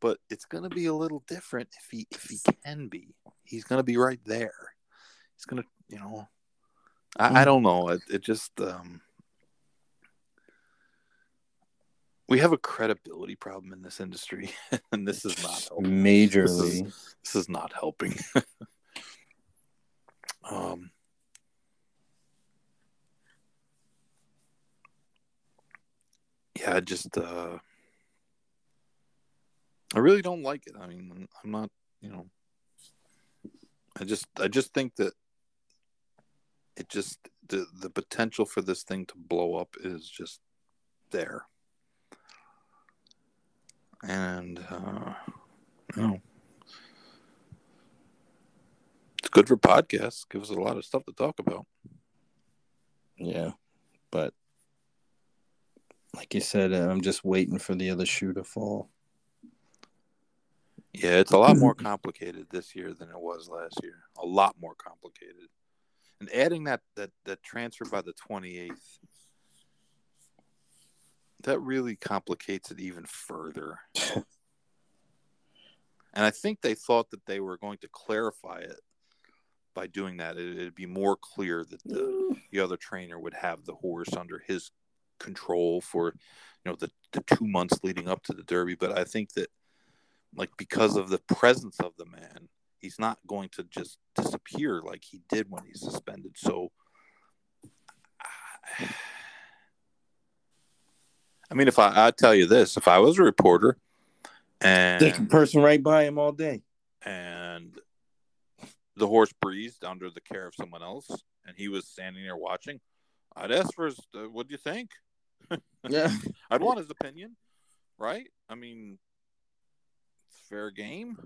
S1: But it's going to be a little different if he if he can be. He's going to be right there. He's going to, you know, I, I mm. don't know. It, it just um, we have a credibility problem in this industry, *laughs* and this is not helping.
S2: majorly.
S1: This is, this is not helping. *laughs* um, yeah, I just uh, I really don't like it. I mean, I'm not, you know, I just I just think that it just the the potential for this thing to blow up is just there. And uh you know it's good for podcasts, gives us a lot of stuff to talk about.
S2: Yeah. But like you said, uh, I'm just waiting for the other shoe to fall.
S1: Yeah, it's a lot more *clears throat* complicated this year than it was last year. A lot more complicated. And adding that that that transfer by the 28th that really complicates it even further. *laughs* and I think they thought that they were going to clarify it by doing that. It, would be more clear that the, mm. the other trainer would have the horse under his control for you know the, the two months leading up to the derby but i think that like because of the presence of the man he's not going to just disappear like he did when he's suspended so i mean if i i tell you this if i was a reporter and
S2: a person right by him all day
S1: and the horse breathed under the care of someone else and he was standing there watching i'd ask for his uh, what do you think *laughs*
S2: yeah,
S1: I'd want his opinion, right? I mean, it's fair game.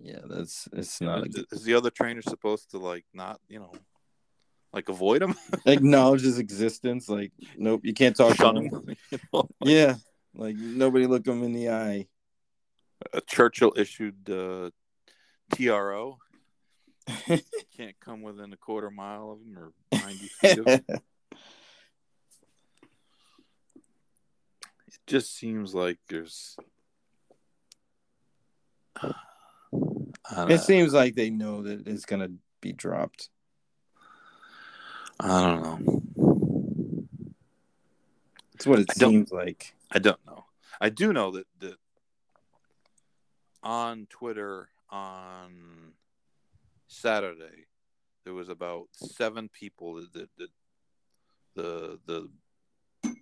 S2: Yeah, that's it's not.
S1: Is, is the other trainer supposed to like not, you know, like avoid him? *laughs*
S2: Acknowledge his existence. Like, nope, you can't talk
S1: Shun
S2: to him.
S1: him. *laughs* you know,
S2: yeah, like nobody look him in the eye.
S1: A Churchill issued uh, TRO. *laughs* can't come within a quarter mile of him or ninety feet of him. It just seems like there's. *sighs*
S2: It seems like they know that it's gonna be dropped.
S1: I don't know.
S2: It's what it I seems like.
S1: I don't know. I do know that that on Twitter on Saturday there was about seven people that, that, that the the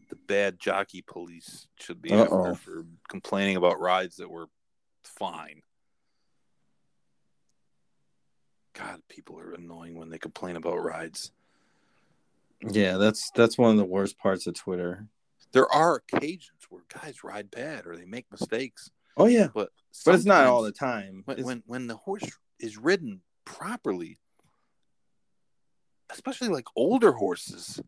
S1: the bad jockey police should be after for complaining about rides that were fine. God, people are annoying when they complain about rides.
S2: Yeah, that's that's one of the worst parts of Twitter.
S1: There are occasions where guys ride bad or they make mistakes.
S2: Oh yeah,
S1: but
S2: but it's not all the time.
S1: When, when when the horse is ridden properly, especially like older horses,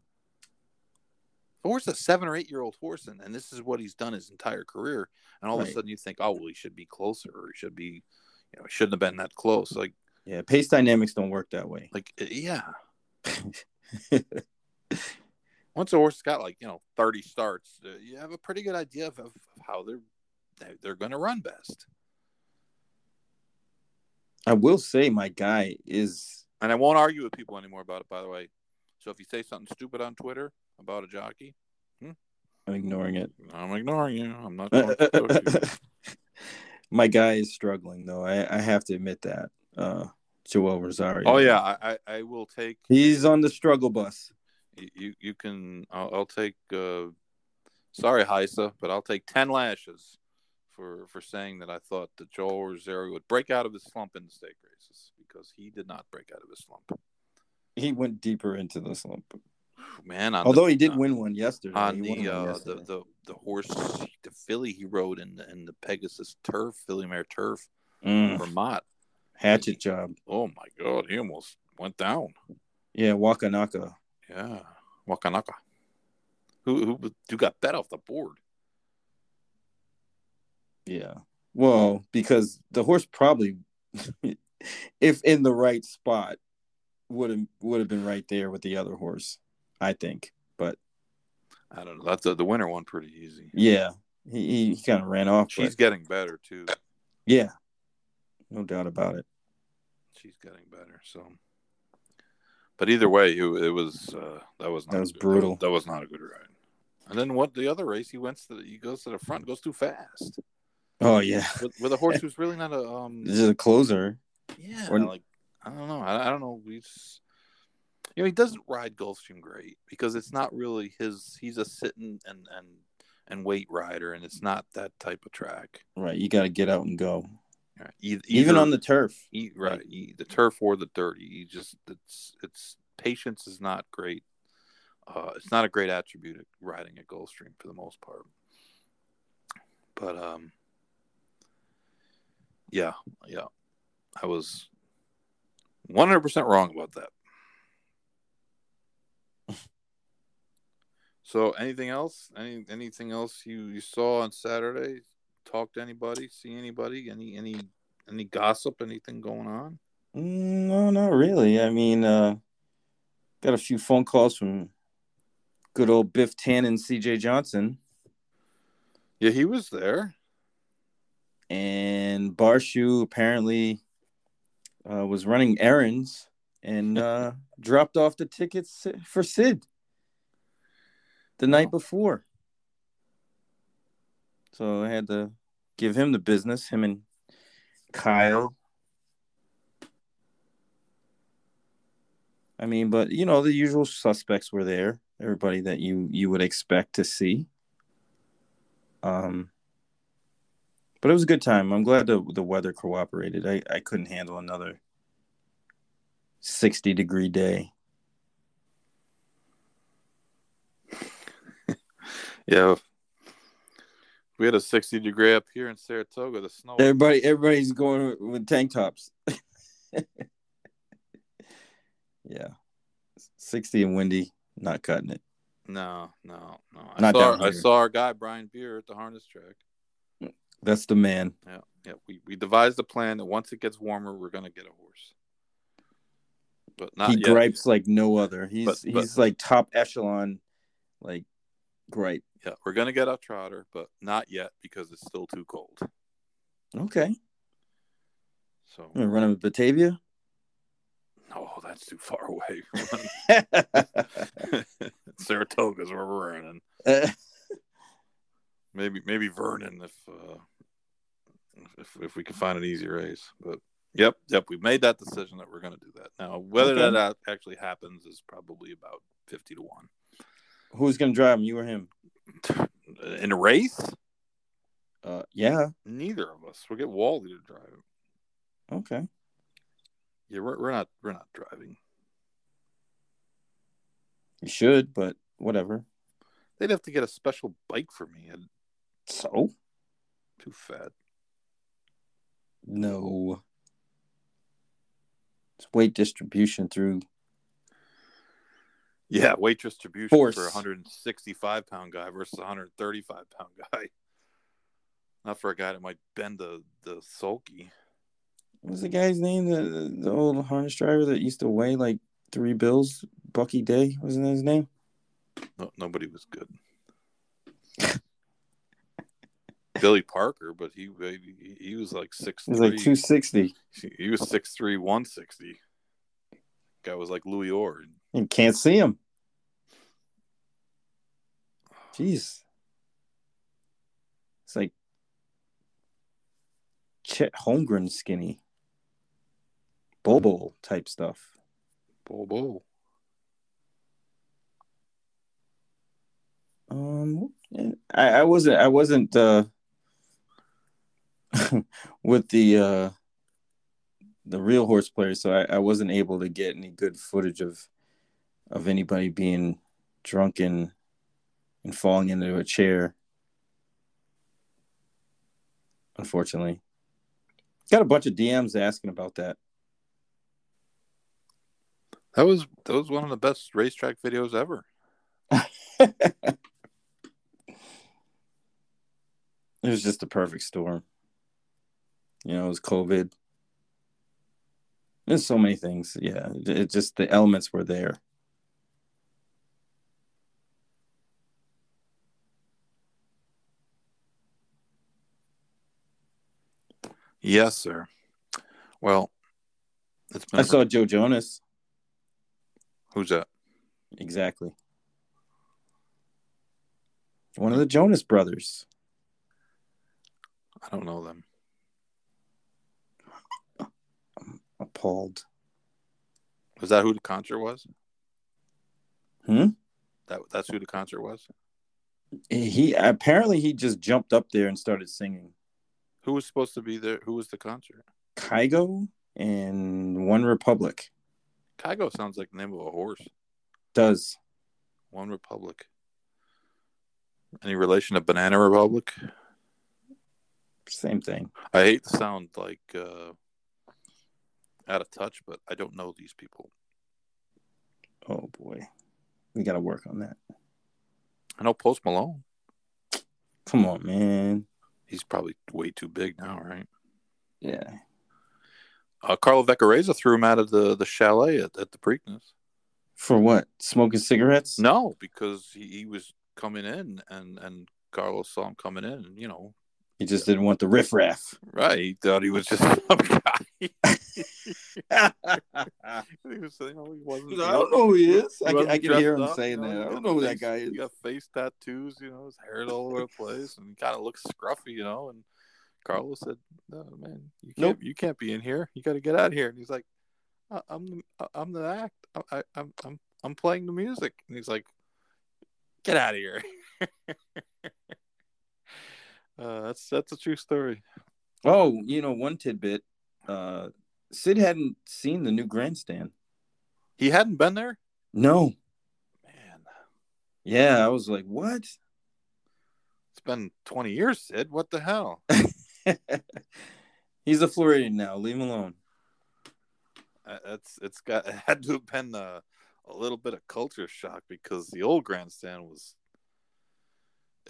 S1: a horse a seven or eight year old horse, and, and this is what he's done his entire career, and all right. of a sudden you think, oh well, he should be closer, or he should be, you know, he shouldn't have been that close. Like,
S2: yeah, pace dynamics don't work that way.
S1: Like, eh, yeah. *laughs* Once a horse has got like you know thirty starts, uh, you have a pretty good idea of, of how they're they're going to run best.
S2: I will say, my guy is,
S1: and I won't argue with people anymore about it. By the way, So if you say something stupid on Twitter about a jockey,
S2: I'm ignoring it.
S1: I'm ignoring you. I'm not going to coach you. *laughs*
S2: My guy is struggling though. I, I have to admit that. Uh, Joel Rosario.
S1: Oh yeah, I, I, I will take
S2: he's on the struggle bus.
S1: You. You, can. I'll, I'll take. Uh, sorry, Heisa, but I'll take ten lashes for for saying that I thought that Joel Rosario would break out of his slump in the stake races because he did not break out of his slump.
S2: He went deeper into the slump.
S1: Man,
S2: Although
S1: the,
S2: he did
S1: on-
S2: win one yesterday.
S1: on
S2: He
S1: the uh, the,
S2: yesterday.
S1: the the horse the filly he rode in the, in the Pegasus Turf filly Mare Turf
S2: Mm,
S1: Vermont.
S2: hatchet job.
S1: Oh my God, he almost went down.
S2: Yeah, Wakanaka.
S1: Yeah, Wakanaka. Who who who got that off the board?
S2: Yeah. Well, because the horse probably, *laughs* if in the right spot, would have would have been right there with the other horse. I think, but
S1: I don't know. That's uh, the, the winner one pretty easy.
S2: yeah, he he, he kind of ran off.
S1: She's
S2: but
S1: getting better too.
S2: yeah, no doubt about it.
S1: She's getting better. So, but either way, it, it was uh, that was not
S2: That was
S1: good-
S2: brutal.
S1: That was not a good ride. And then what? The other race, he went to the, he goes to the front, goes too fast
S2: Oh yeah,
S1: with, with a horse who's really not a um.
S2: this is a closer.
S1: Yeah,
S2: Or-
S1: like I don't know. I, I don't know. He's you know he doesn't ride Gulfstream great because it's not really his. He's a sitting and and and wait rider, and it's not that type of track.
S2: Right, you got to get out and go.
S1: Either,
S2: Even on the turf.
S1: right the turf or the dirt, you just it's it's patience is not great. Uh, it's not a great attribute of riding at Gulfstream for the most part. But um, yeah, yeah, I was one hundred percent wrong about that. *laughs* so, anything else? Any anything else you you saw on Saturday? Talk to anybody? See anybody? Any any any gossip? Anything going on?
S2: Mm, No, not really. I mean, uh, got a few phone calls from good old Biff Tannen, CJ Johnson,
S1: Yeah, he was there.
S2: and Barshu apparently uh, was running errands and *laughs* uh, dropped off the tickets for Sid the night before. So I had to give him the business, him and Kyle. I mean, but you know, the usual suspects were there. Everybody that you you would expect to see. Um, but it was a good time. I'm glad the the weather cooperated. I I couldn't handle another sixty degree day. *laughs*
S1: Yeah. We had a 60 degree up here in Saratoga. The snow.
S2: Everybody everybody's going with tank tops. *laughs* yeah, sixty and windy, not cutting it.
S1: No, no, no. I
S2: Not
S1: saw,
S2: down
S1: I saw our guy Brian Beer at the harness track.
S2: That's the man.
S1: Yeah, yeah. We, we devised a plan that once it gets warmer, we're gonna get a horse. But not
S2: he
S1: yet.
S2: gripes like no other. He's
S1: But- but-
S2: he's like top echelon, like gripe.
S1: Yeah, we're gonna get a trotter, but not yet because it's still too cold.
S2: Okay,
S1: So
S2: I'm gonna run him with Batavia.
S1: no, that's too far away. *laughs* *laughs* Saratoga's where we're running. *laughs* Maybe maybe Vernon if uh, if if we can find an easy race. But yep, yep, We've made that decision that we're going to do that. Now, whether
S2: Okay.
S1: that actually happens is probably about fifty to one
S2: Who's gonna drive him? You or him?
S1: in a race.
S2: Uh, yeah.
S1: Neither of us. We'll get Wally to drive.
S2: Okay.
S1: Yeah, we're, we're not we're not driving.
S2: You should, but whatever.
S1: They'd have to get a special bike for me. I'm
S2: So
S1: too fat.
S2: no. It's weight distribution through.
S1: Yeah, weight distribution
S2: Force.
S1: for a 165 pound guy versus a 135 pound guy. *laughs* Not for a guy that might bend the the sulky.
S2: What was the guy's name? The the old harness driver that used to weigh like three bills. Bucky Day wasn't that his name?
S1: No, nobody was good. *laughs* Billy Parker, but he he, he was like six
S2: He was like two sixty. *laughs*
S1: He was six three, one sixty. Guy was like Louis Orr.
S2: You can't see him. Jeez. It's like Chet Holmgren skinny. Bobo type stuff.
S1: Bobo.
S2: Um, I, I wasn't. I wasn't uh, *laughs* with the uh, the real horse players, so I, I wasn't able to get any good footage of of anybody being drunken and falling into a chair. Unfortunately, got a bunch of DMs asking about that.
S1: That was that was one of the best racetrack videos ever. *laughs*
S2: It was just a perfect storm. You know, it was COVID. There's so many things. Yeah, it just the elements were there.
S1: Yes, sir. Well,
S2: it's been I saw Joe Jonas.
S1: Who's that?
S2: Exactly. One of the Jonas brothers.
S1: I don't know them.
S2: I'm appalled.
S1: Was that who the concert was?
S2: Hmm.
S1: That that's who the concert was.
S2: He apparently he just jumped up there and started singing.
S1: Who was supposed to be there? Who was the concert?
S2: Kygo and One Republic.
S1: Kygo sounds like the name of a horse.
S2: Does.
S1: One Republic. Any relation to Banana Republic?
S2: Same thing.
S1: I hate to sound like uh, out of touch, but I don't know these people.
S2: Oh boy, we got to work on that.
S1: I know Post Malone.
S2: Come on, man.
S1: He's probably way too big now, right?
S2: Yeah.
S1: Uh, Carlo Vaccarezza threw him out of the, the chalet at, at the Preakness.
S2: For what? Smoking cigarettes?
S1: No, because he, he was coming in and, and Carlos saw him coming in and, you know,
S2: he just didn't want the riffraff.
S1: Right. He thought he was just *laughs* some guy. *laughs* he
S2: was saying, oh, he wasn't. *laughs* I don't know who he is. He I can, I can hear him up, saying you know, that. I don't know who
S1: face,
S2: that guy is.
S1: He got face tattoos, you know, his hair all over the place, and he kind of looks scruffy, you know. And Carlos said, "No, man, you can't. Nope. You can't be in here. You got to get out of here." And he's like, "I'm the, I'm the act. I, I'm I'm I'm playing the music." And he's like, "Get out of here." *laughs* Uh, that's that's a true story.
S2: Oh, you know, one tidbit. Uh, Sid hadn't seen the new grandstand.
S1: He hadn't been there.
S2: No.
S1: Man.
S2: Yeah, I was like, what?
S1: It's been twenty years, Sid. What the hell? *laughs*
S2: He's a Floridian now. Leave him alone.
S1: Uh, it's it's got *laughs* it had to have been a, a little bit of culture shock because the old grandstand was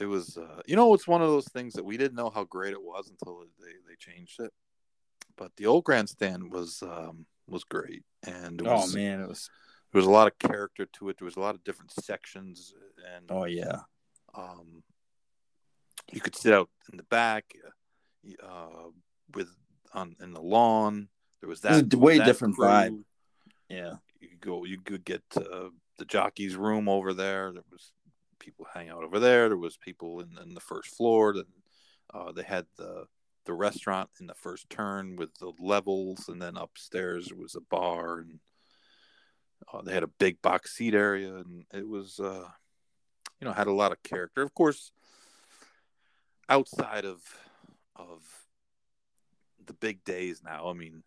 S1: it was uh, you know it's one of those things that we didn't know how great it was until they, they changed it but the old grandstand was um, was great and
S2: oh man it was
S1: there was a lot of character to it there was a lot of different sections and
S2: oh yeah
S1: um you could sit out in the back uh, with on in the lawn there was that
S2: was way
S1: that
S2: different crew. vibe yeah
S1: you could go you could get uh, the jockey's room over there there was people hang out over there. There was people in, in the first floor. And uh, they had the the restaurant in the first turn with the levels, and then upstairs was a bar, and uh, they had a big box seat area, and it was uh, you know had a lot of character. Of course, outside of of the big days now, I mean,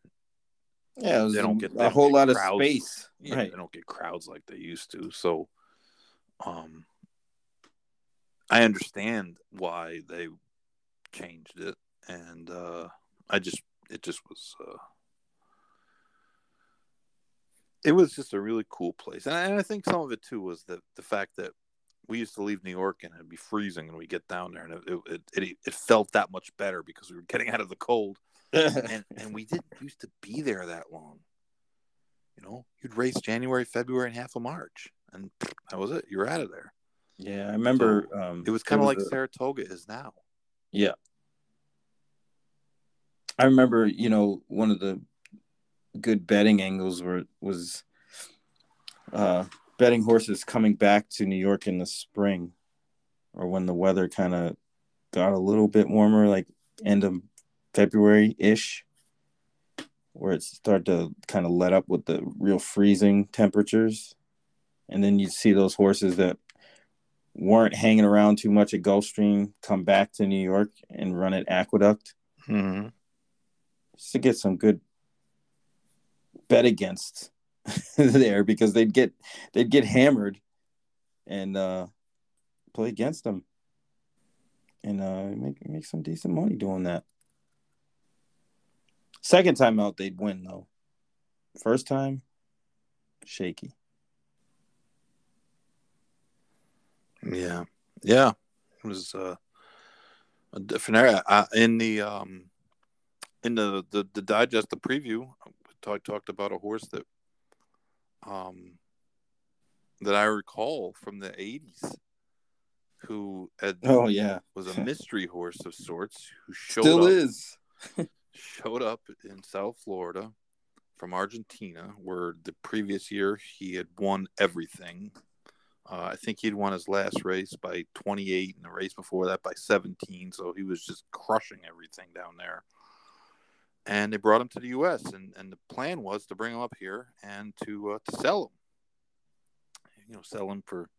S2: yeah, they don't get a whole lot crowds. of space.
S1: Yeah, right. they don't get crowds like they used to. So, um, I understand why they changed it, and uh, I just it just was uh, it was just a really cool place, and I, and I think some of it too was the the fact that we used to leave New York and it'd be freezing, and we get down there, and it it, it, it felt that much better because we were getting out of the cold, *laughs* and and we didn't used to be there that long. You know, you'd race January, February, and half of March, and that was it. You were out of there.
S2: Yeah, I remember. So
S1: um, it was kind of like a, Saratoga is now.
S2: Yeah, I remember. You know, one of the good betting angles were was uh, betting horses coming back to New York in the spring, or when the weather kind of got a little bit warmer, like end of February ish, where it started to kind of let up with the real freezing temperatures, and then you see those horses that weren't hanging around too much at Gulfstream come back to New York and run at Aqueduct
S1: Mm-hmm.
S2: To get some good bet against *laughs* there because they'd get they'd get hammered and uh play against them and uh make make some decent money doing that. Second time out they'd win though. First time shaky.
S1: Yeah, yeah. It was uh, a different area. In the um, in the, the the digest, the preview, talk, talked about a horse that um that I recall from the '80s, who had,
S2: Oh yeah.
S1: was a mystery horse of sorts, who showed
S2: Still
S1: up,
S2: is. *laughs*
S1: showed up in South Florida from Argentina, where the previous year he had won everything. Uh, I think he'd won his last race by 28, and the race before that by 17. So he was just crushing everything down there. And they brought him to the U.S. and, and the plan was to bring him up here and to uh, to sell him. You know, sell him for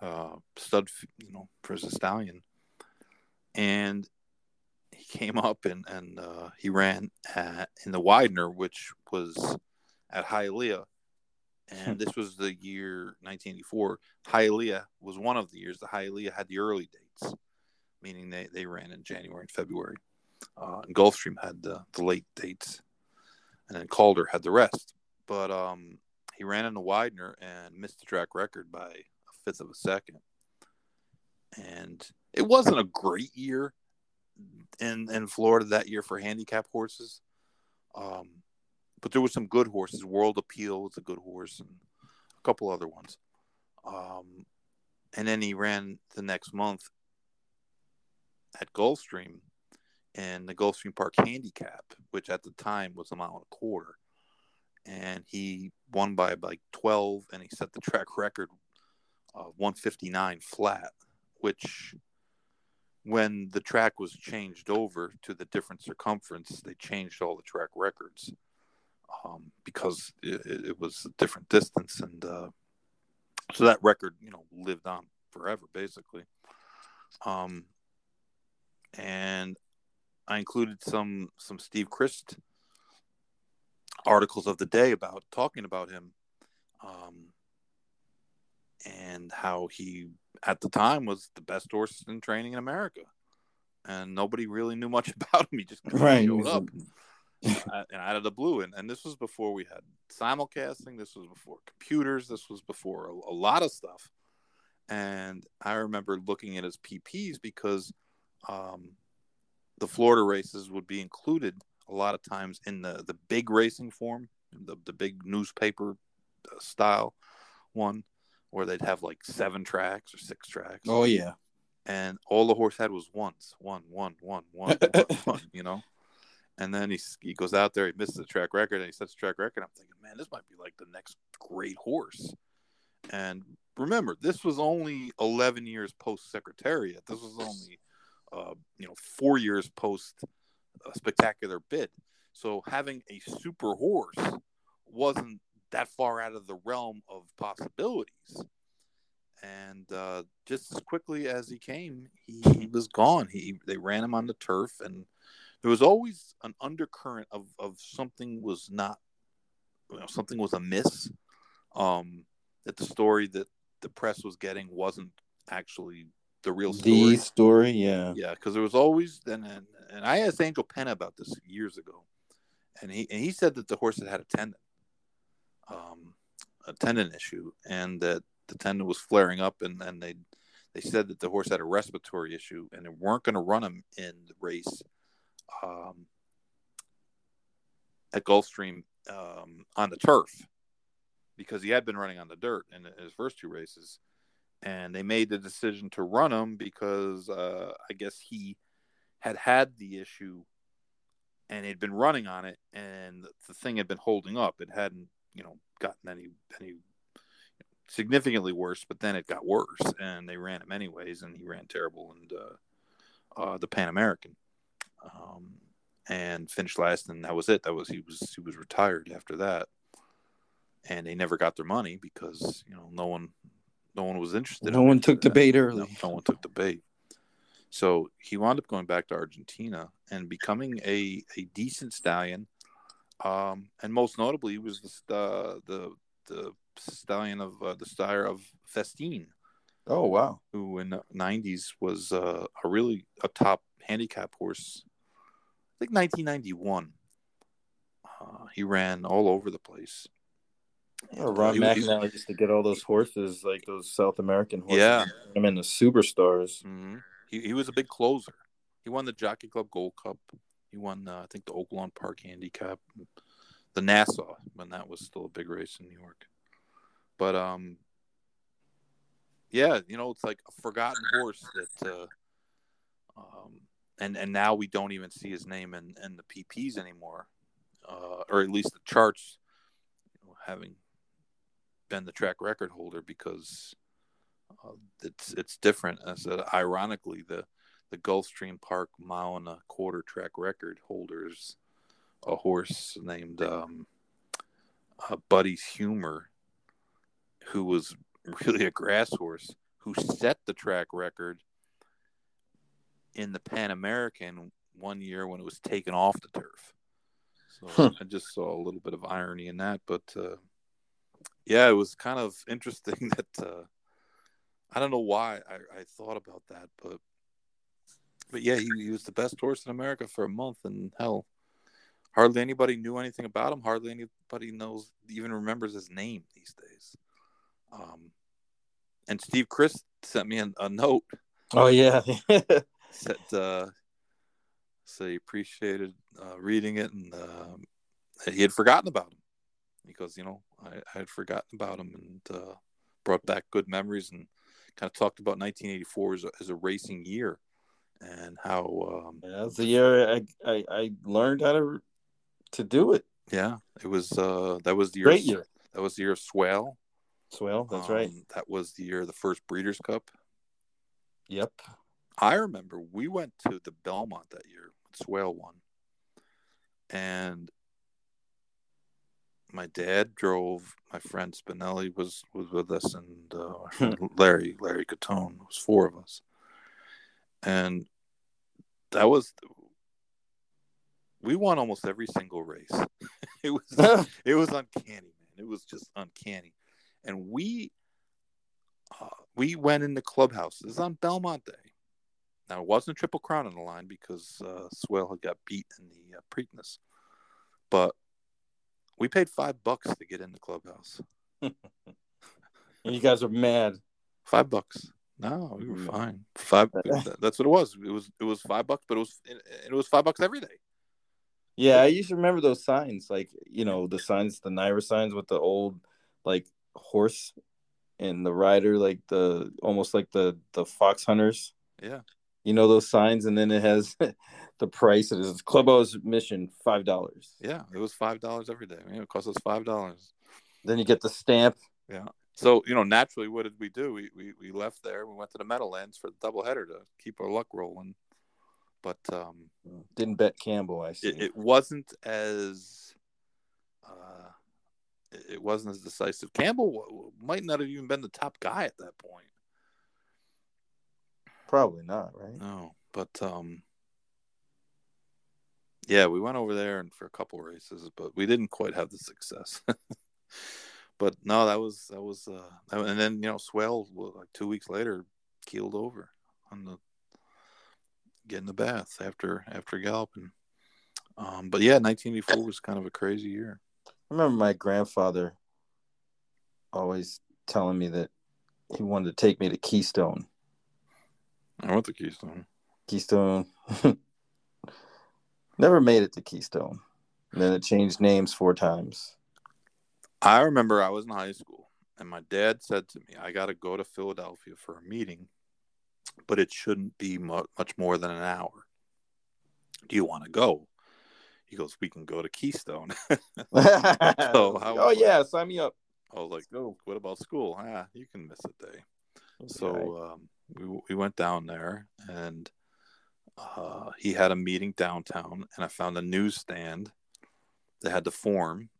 S1: uh, stud, you know, for his stallion. And he came up and and uh, he ran at, in the Widener, which was at Hialeah, and this was the year 1984. Hialeah was one of the years. The Hialeah had the early dates, meaning they they ran in January and February. Uh, and Gulfstream had the, the late dates, and then Calder had the rest. But um, he ran in the Widener and missed the track record by a fifth of a second. And it wasn't a great year in in Florida that year for handicap horses. Um, but there was some good horses. World Appeal was a good horse, and a couple other ones. Um, and then he ran the next month at Gulfstream and the Gulfstream Park Handicap, which at the time was a mile and a quarter. And he won by like 12, and he set the track record of 159 flat, which when the track was changed over to the different circumference, they changed all the track records um, because it, it, was a different distance, and uh, so that record, you know, lived on forever, basically. Um, and I included some some Steve Crist articles of the day about talking about him, um, and how he at the time was the best horse in training in America, and nobody really knew much *laughs* about him. He just
S2: Right.
S1: showed up *laughs* and out of the blue. And, and this was before we had simulcasting. This was before computers. This was before a, a lot of stuff. And I remember looking at his PPs because um, the Florida races would be included a lot of times in the, the big racing form, the, the big newspaper uh, style one, where they'd have like seven tracks or six tracks.
S2: Oh yeah.
S1: And all the horse had was once, one, one, one, one, one, one, *laughs* you know? And then he he goes out there, he misses the track record, and he sets the track record. I'm thinking, man, this might be like the next great horse. And remember, this was only 11 years post Secretariat. This was only, uh, you know, four years post a spectacular bid. So having a super horse wasn't that far out of the realm of possibilities. And uh, just as quickly as he came, he, he was gone. He they ran him on the turf, and there was always an undercurrent of, of something was not you know, something was amiss um, that the story that the press was getting wasn't actually the real story
S2: The story, yeah.
S1: yeah because there was always and, and and i asked Angel Penna about this years ago and he and he said that the horse had had a tendon um a tendon issue and that the tendon was flaring up and and they they said that the horse had a respiratory issue and they weren't going to run him in the race um, at Gulfstream um, on the turf because he had been running on the dirt in his first two races. And they made the decision to run him because uh, I guess he had had the issue and he'd been running on it and the thing had been holding up. It hadn't, you know, gotten any any significantly worse, but then it got worse, and they ran him anyways, and he ran terrible and uh, uh, the Pan American, um, and finished last, and that was it. That was he was he was retired after that, and they never got their money because you know no one no one was interested.
S2: No
S1: in
S2: one took the bait early.
S1: No, no one took the bait. So he wound up going back to Argentina and becoming a, a decent stallion. Um, and most notably, he was the uh, the the stallion of uh, the sire of Festin.
S2: Oh wow.
S1: who in the '90s was uh, a really a top handicap horse. I think 1991. Uh, he ran all over the place. Uh,
S2: Ron
S1: he was- he was-
S2: McAnally used to get all those horses, like those South American horses.
S1: Yeah.
S2: turn them into superstars.
S1: hmm He, he was a big closer. He won the Jockey Club Gold Cup. He won, uh, I think, the Oaklawn Park Handicap, the Nassau when that was still a big race in New York. But um, yeah, you know, it's like a forgotten horse that, uh, um, and and now we don't even see his name in, in the PPs anymore, uh, or at least the charts, you know, having been the track record holder because uh, it's it's different. As uh, ironically, the the Gulfstream Park mile and a quarter track record holders a horse named um, uh, Buddy's Humor, who was really a grass horse, who set the track record in the Pan American one year when it was taken off the turf. So
S2: Huh.
S1: I just saw a little bit of irony in that, but uh, yeah, it was kind of interesting *laughs* that uh, I don't know why I, I thought about that, but but yeah, he, he was the best horse in America for a month, and hell, hardly anybody knew anything about him. Hardly anybody knows even remembers his name these days. Um, and Steve Crist sent me a, a note
S2: Oh yeah. *laughs*
S1: said uh, so he appreciated uh, reading it and um he had forgotten about him because you know I, I had forgotten about him and uh, brought back good memories and kind of talked about 1984 as a, as a racing year and how um,
S2: Yeah, That's the year I, I I learned how to to do it.
S1: yeah it was uh, that was the year
S2: Great year.
S1: that was the year of Swale
S2: Swell. That's right.
S1: Um, that was the year of the first Breeders' Cup
S2: Yep.
S1: I remember we went to the Belmont that year Swale won. And my dad drove, my friend Spinelli was, was with us, and uh, Larry, Larry Catone, it was four of us. And that was, we won almost every single race. *laughs* it was *laughs* it was uncanny, man. It was just uncanny. And we uh, we went in the clubhouse. This is on Belmont Day. Now it wasn't a triple crown on the line because uh, Swale had got beat in the uh, Preakness, but we paid five bucks to get in the clubhouse. *laughs*
S2: and you guys are mad.
S1: Five bucks. No, we were
S2: Mm.
S1: fine. Five. *laughs* That's what it was. It was it was five bucks, but it was it was five bucks every day.
S2: Yeah, I used to remember those signs, like you know, the signs, the NYRA signs with the old like horse and the rider, like the almost like the the fox hunters.
S1: Yeah.
S2: You know those signs, and then it has *laughs* the price. It is clubhouse mission five dollars.
S1: Yeah, it was five dollars every day. I mean, it cost us five dollars.
S2: Then you get the stamp. Yeah.
S1: So you know, naturally, what did we do? We we, we left there. We went to the Meadowlands for the doubleheader to keep our luck rolling. But um,
S2: Didn't bet Campbell. I see.
S1: it, it wasn't as uh, it- wasn't as decisive. Campbell w- might not have even been the top guy at that point.
S2: Probably not, right?
S1: No, but um, yeah, we went over there and for a couple races, but we didn't quite have the success. *laughs* but no, that was that was uh, and then you know, Swale well, like two weeks later keeled over on the getting the bath after after galloping. Um, but yeah, 1984 was kind of a crazy year.
S2: I remember my grandfather always telling me that he wanted to take me to Keystone.
S1: I went to Keystone.
S2: Keystone *laughs* never made it to Keystone. And then it changed names four times.
S1: I remember I was in high school and my dad said to me, I got to go to Philadelphia for a meeting, but it shouldn't be mu- much more than an hour. Do you want to go? He goes, We can go to Keystone. *laughs* *laughs*
S2: oh
S1: how-
S2: yeah, sign me up.
S1: I was like,
S2: Let's
S1: "What about school? Ah, you can miss a day."
S2: Okay.
S1: So um, we we went down there, and uh, he had a meeting downtown, and I found a newsstand that had the form.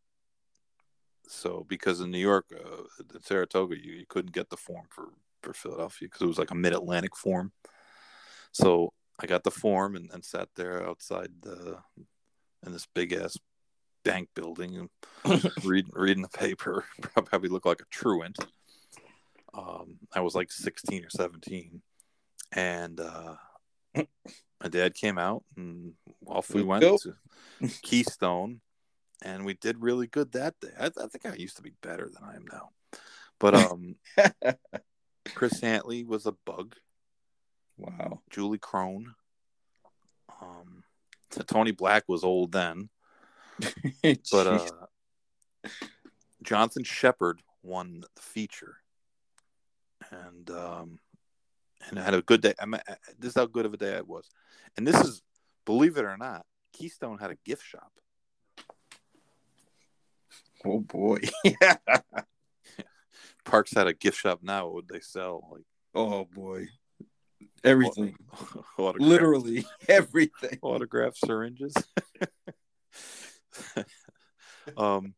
S1: So because in New York, uh, in Saratoga, you, you couldn't get the form for for Philadelphia because it was like a Mid Atlantic form. So I got the form and, and sat there outside the in this big ass bank building and *laughs* reading reading the paper. *laughs* Probably looked like a truant. Um, I was like sixteen or seventeen, and uh, my dad came out and off we
S2: Let's
S1: went
S2: go.
S1: to Keystone, and we did really good that day. I, I think I used to be better than I am now, but *laughs* um, Chris Antley was a bug.
S2: wow.
S1: Julie Krone. Um, Tony Black was old then, *laughs* but uh, Jonathan Shepard won the feature, and um, and I had a good day. I mean, I- this is how good of a day it was, and this is, believe it or not, Keystone had a gift shop.
S2: oh boy. *laughs* yeah.
S1: Parx had a gift shop now. What would they sell? Like
S2: Oh boy. Everything. *laughs*
S1: autograph,
S2: Literally *laughs* everything.
S1: autograph syringes. um,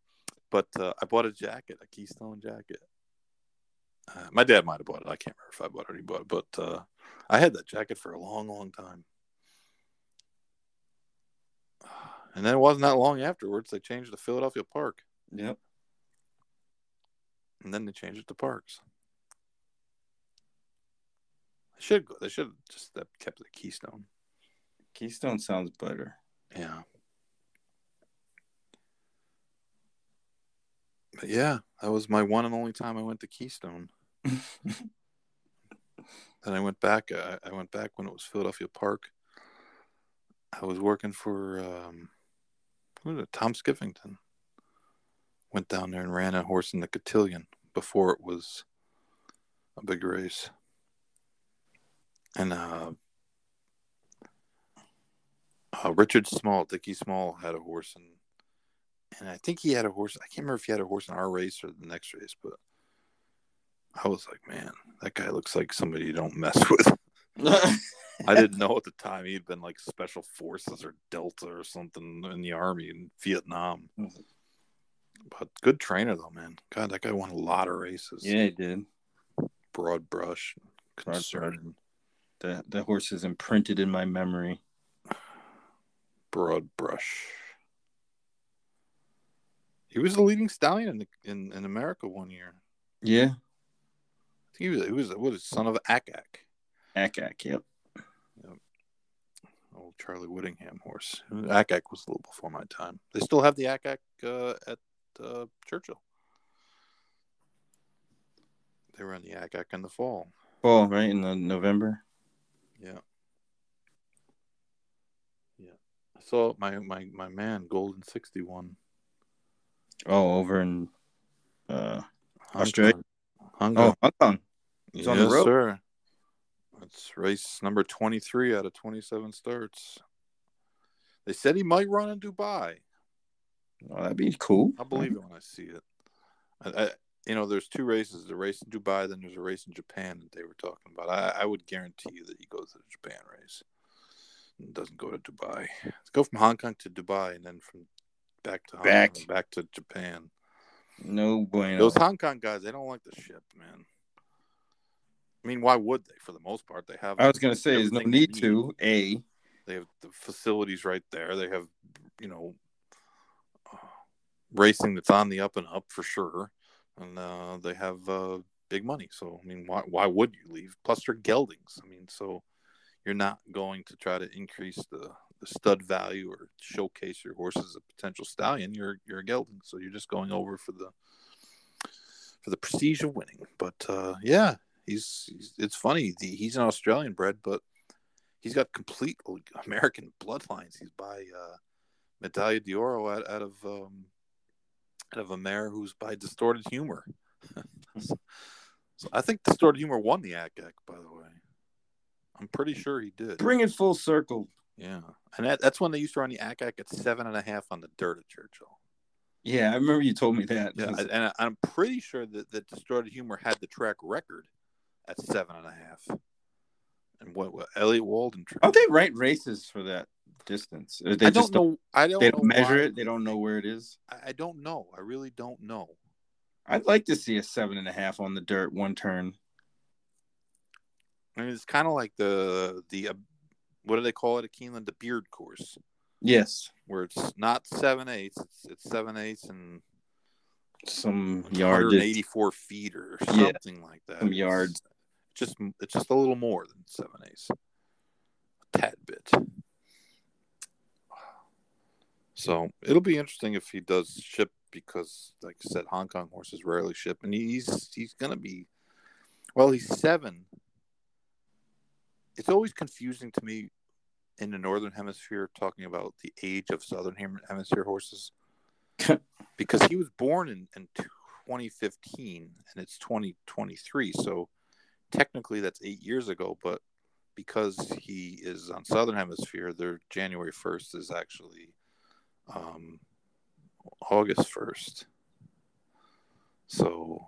S1: but uh, I bought a jacket, a Keystone jacket. Uh, my dad might have bought it. I can't remember if I bought it or he bought it, but uh, I had that jacket for a long, long time. *sighs* And then it wasn't that long afterwards they changed to Philadelphia Park,
S2: Yep.
S1: and then they changed it to Parx. They should go. They should have just kept the Keystone.
S2: Keystone sounds better.
S1: Yeah. But yeah, that was my one and only time I went to Keystone. *laughs* Then I went back. I, I went back when it was Philadelphia Park. I was working for um, who was it? Tom Skiffington. Went down there and ran a horse in the cotillion before it was a big race. And uh, uh, Richard Small, Dickie Small had a horse, and and I think he had a horse. I can't remember if he had a horse in our race or the next race, but I was like, man, that guy looks like somebody you don't mess *laughs* with. I didn't know at the time he'd been like special forces or Delta or something in the army in Vietnam. But good trainer though, man. God, that guy won a lot of races.
S2: yeah, he did.
S1: broad brush,
S2: Broad
S1: concern,
S2: The the horse is imprinted in my memory.
S1: broad brush. He was the leading stallion in, the, in in America one year.
S2: Yeah.
S1: He was he was what is son of Ack Ack,
S2: Akak, yep. yep.
S1: old Charlie Whittingham horse. Ack Ack was a little before my time. They still have the Ack Ack uh, at uh, Churchill. They were on the Ack Ack in the fall.
S2: Fall, right? In the November.
S1: Yeah. Yeah. I saw my my my man Golden sixty won.
S2: Oh, over in uh Australia?
S1: Hong
S2: oh Hong Kong.
S1: Yes,
S2: on the road.
S1: sir. That's race number twenty three out of twenty seven starts. They said he might run in Dubai.
S2: Oh, that'd be cool.
S1: I'll believe it when I see it. I, I, you know, there's two races: the race in Dubai, then there's a race in Japan that they were talking about. I, I would guarantee you that he goes to the Japan race and doesn't go to Dubai. Let's go from Hong Kong to Dubai, and then from back to Hong
S2: Back.
S1: Kong, back to Japan.
S2: No bueno.
S1: Those Hong Kong guys, they don't like the ship, man. I mean, why would they? For the most part, they have.
S2: I was gonna say there's no need to. A.
S1: They have the facilities right there. They have, you know, uh, racing that's on the up and up for sure, and uh, they have uh, big money. So I mean, why why would you leave? Plus, they're geldings. I mean, so you're not going to try to increase the, the stud value or showcase your horse as a potential stallion. You're you're a gelding, so you're just going over for the for the prestige of winning. But uh, yeah, he's, he's it's funny. The, he's an Australian bred, but he's got complete American *laughs* bloodlines. He's by uh, Medaglia d'Oro out, out of um, out of a mare who's by Distorted Humor. *laughs* so, so I think Distorted Humor won the Ack Ack, by the way. I'm pretty sure he did.
S2: Bring it full circle.
S1: Yeah, and that, that's when they used to run the Ack Ack at seven and a half on the dirt at Churchill.
S2: Yeah, I remember you told me that.
S1: Yeah, and I- I'm pretty sure that, that Distorted Humor had the track record at seven and a half. And what, what Elliott Walden?
S2: Don't they write races for that distance? Or They
S1: I
S2: just
S1: don't know. I don't
S2: They don't measure
S1: why.
S2: it. They don't know where it is.
S1: I, I don't know. I really don't know.
S2: I'd like to see a seven and a half on the dirt one turn.
S1: I mean, it's kind of like the the uh, what do they call it at Keeneland? The beard course,
S2: Yes,
S1: where it's not seven eighths. It's, it's seven eighths and
S2: some yards.
S1: eighty four feet or
S2: Yeah.
S1: something like that.
S2: Some yards.
S1: Just it's just a little more than seven eighths, a tad bit. So it'll be interesting if he does ship because, like I said, Hong Kong horses rarely ship, and he's he's gonna be, well, he's seven. It's always confusing to me in the northern hemisphere talking about the age of southern hemisphere horses *laughs* because he was born in, in 2015 and it's 2023 so technically that's eight years ago but because he is on southern hemisphere their january 1st is actually um, august 1st so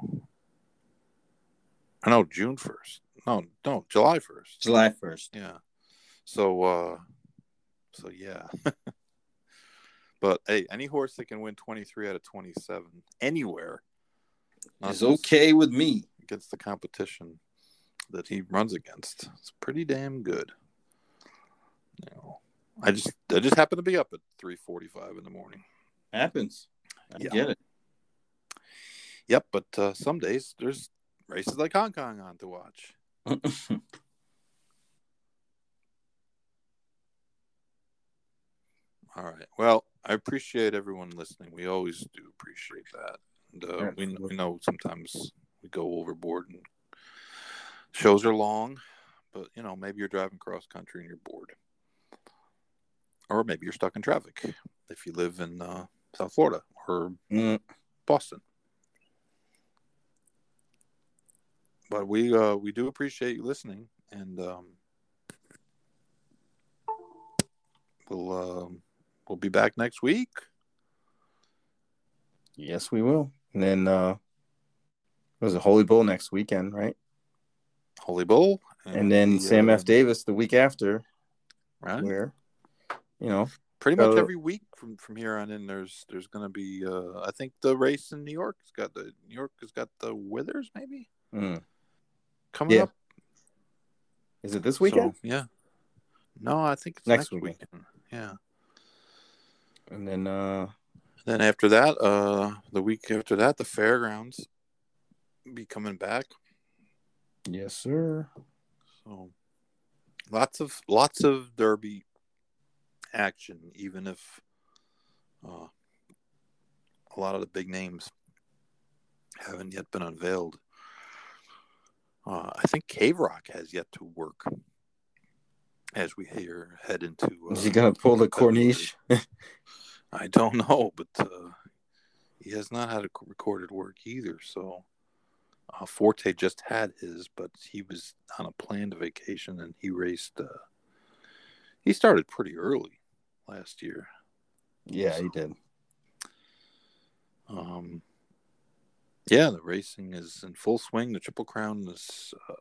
S1: i know june 1st no no july 1st
S2: July first.
S1: yeah. So uh so yeah. *laughs* but hey, any horse that can win 23 out of 27 anywhere
S2: Is okay with me.
S1: against the competition that he runs against. It's pretty damn good. You know, I just I just happen to be up at 3:45 in the morning.
S2: Happens. I
S1: Yeah.
S2: get it.
S1: Yep, but uh, some days there's races like Hong Kong on to watch. *laughs* All right. Well, I appreciate everyone listening. We always do appreciate that. And uh, we, we know sometimes we go overboard and shows are long, but you know, maybe you're driving cross country and you're bored. Or maybe you're stuck in traffic if you live in uh, South Florida or
S2: Mm,
S1: Boston. But we uh, we do appreciate you listening, and um, we'll um, we'll be back next week.
S2: yes, we will. And then uh it was a Holy Bull next weekend, right?
S1: Holy Bull,
S2: And then
S1: the,
S2: Sam
S1: uh,
S2: F. Davis the week after,
S1: Right,
S2: where you know,
S1: pretty much every week from from here on in. There's there's going to be uh, I think the race in New York has got the New York has got the Withers maybe
S2: mm.
S1: coming
S2: Yeah.
S1: up
S2: is it this weekend?
S1: So, yeah. No, I think it's
S2: Next
S1: next,
S2: weekend.
S1: weekend. Yeah.
S2: And then uh
S1: Then after that, uh, the week after that, the fairgrounds be coming back.
S2: Yes, sir.
S1: So lots of lots of derby action, even if uh, a lot of the big names haven't yet been unveiled. Uh, I think Cave Rock has yet to work as we here head into. Uh,
S2: Is he gonna pull the Corniche? *laughs*
S1: I don't know, but uh, he has not had a recorded work either. So uh, Forte just had his, but he was on a planned vacation and he raced. Uh, he started pretty early last year.
S2: yeah, he did.
S1: Um, yeah, the racing is in full swing. The Triple Crown is. Uh,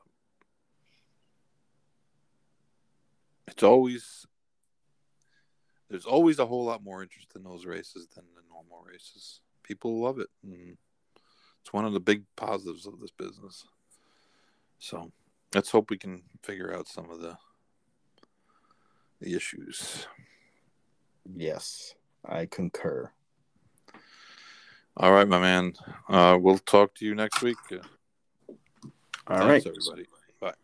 S1: it's always. There's always a whole lot more interest in those races than the normal races. People love it. And it's one of the big positives of this business. So let's hope we can figure out some of the the issues.
S2: Yes, I concur.
S1: All right, my man. Uh, we'll talk to you next week.
S2: All
S1: thanks,
S2: right.
S1: everybody.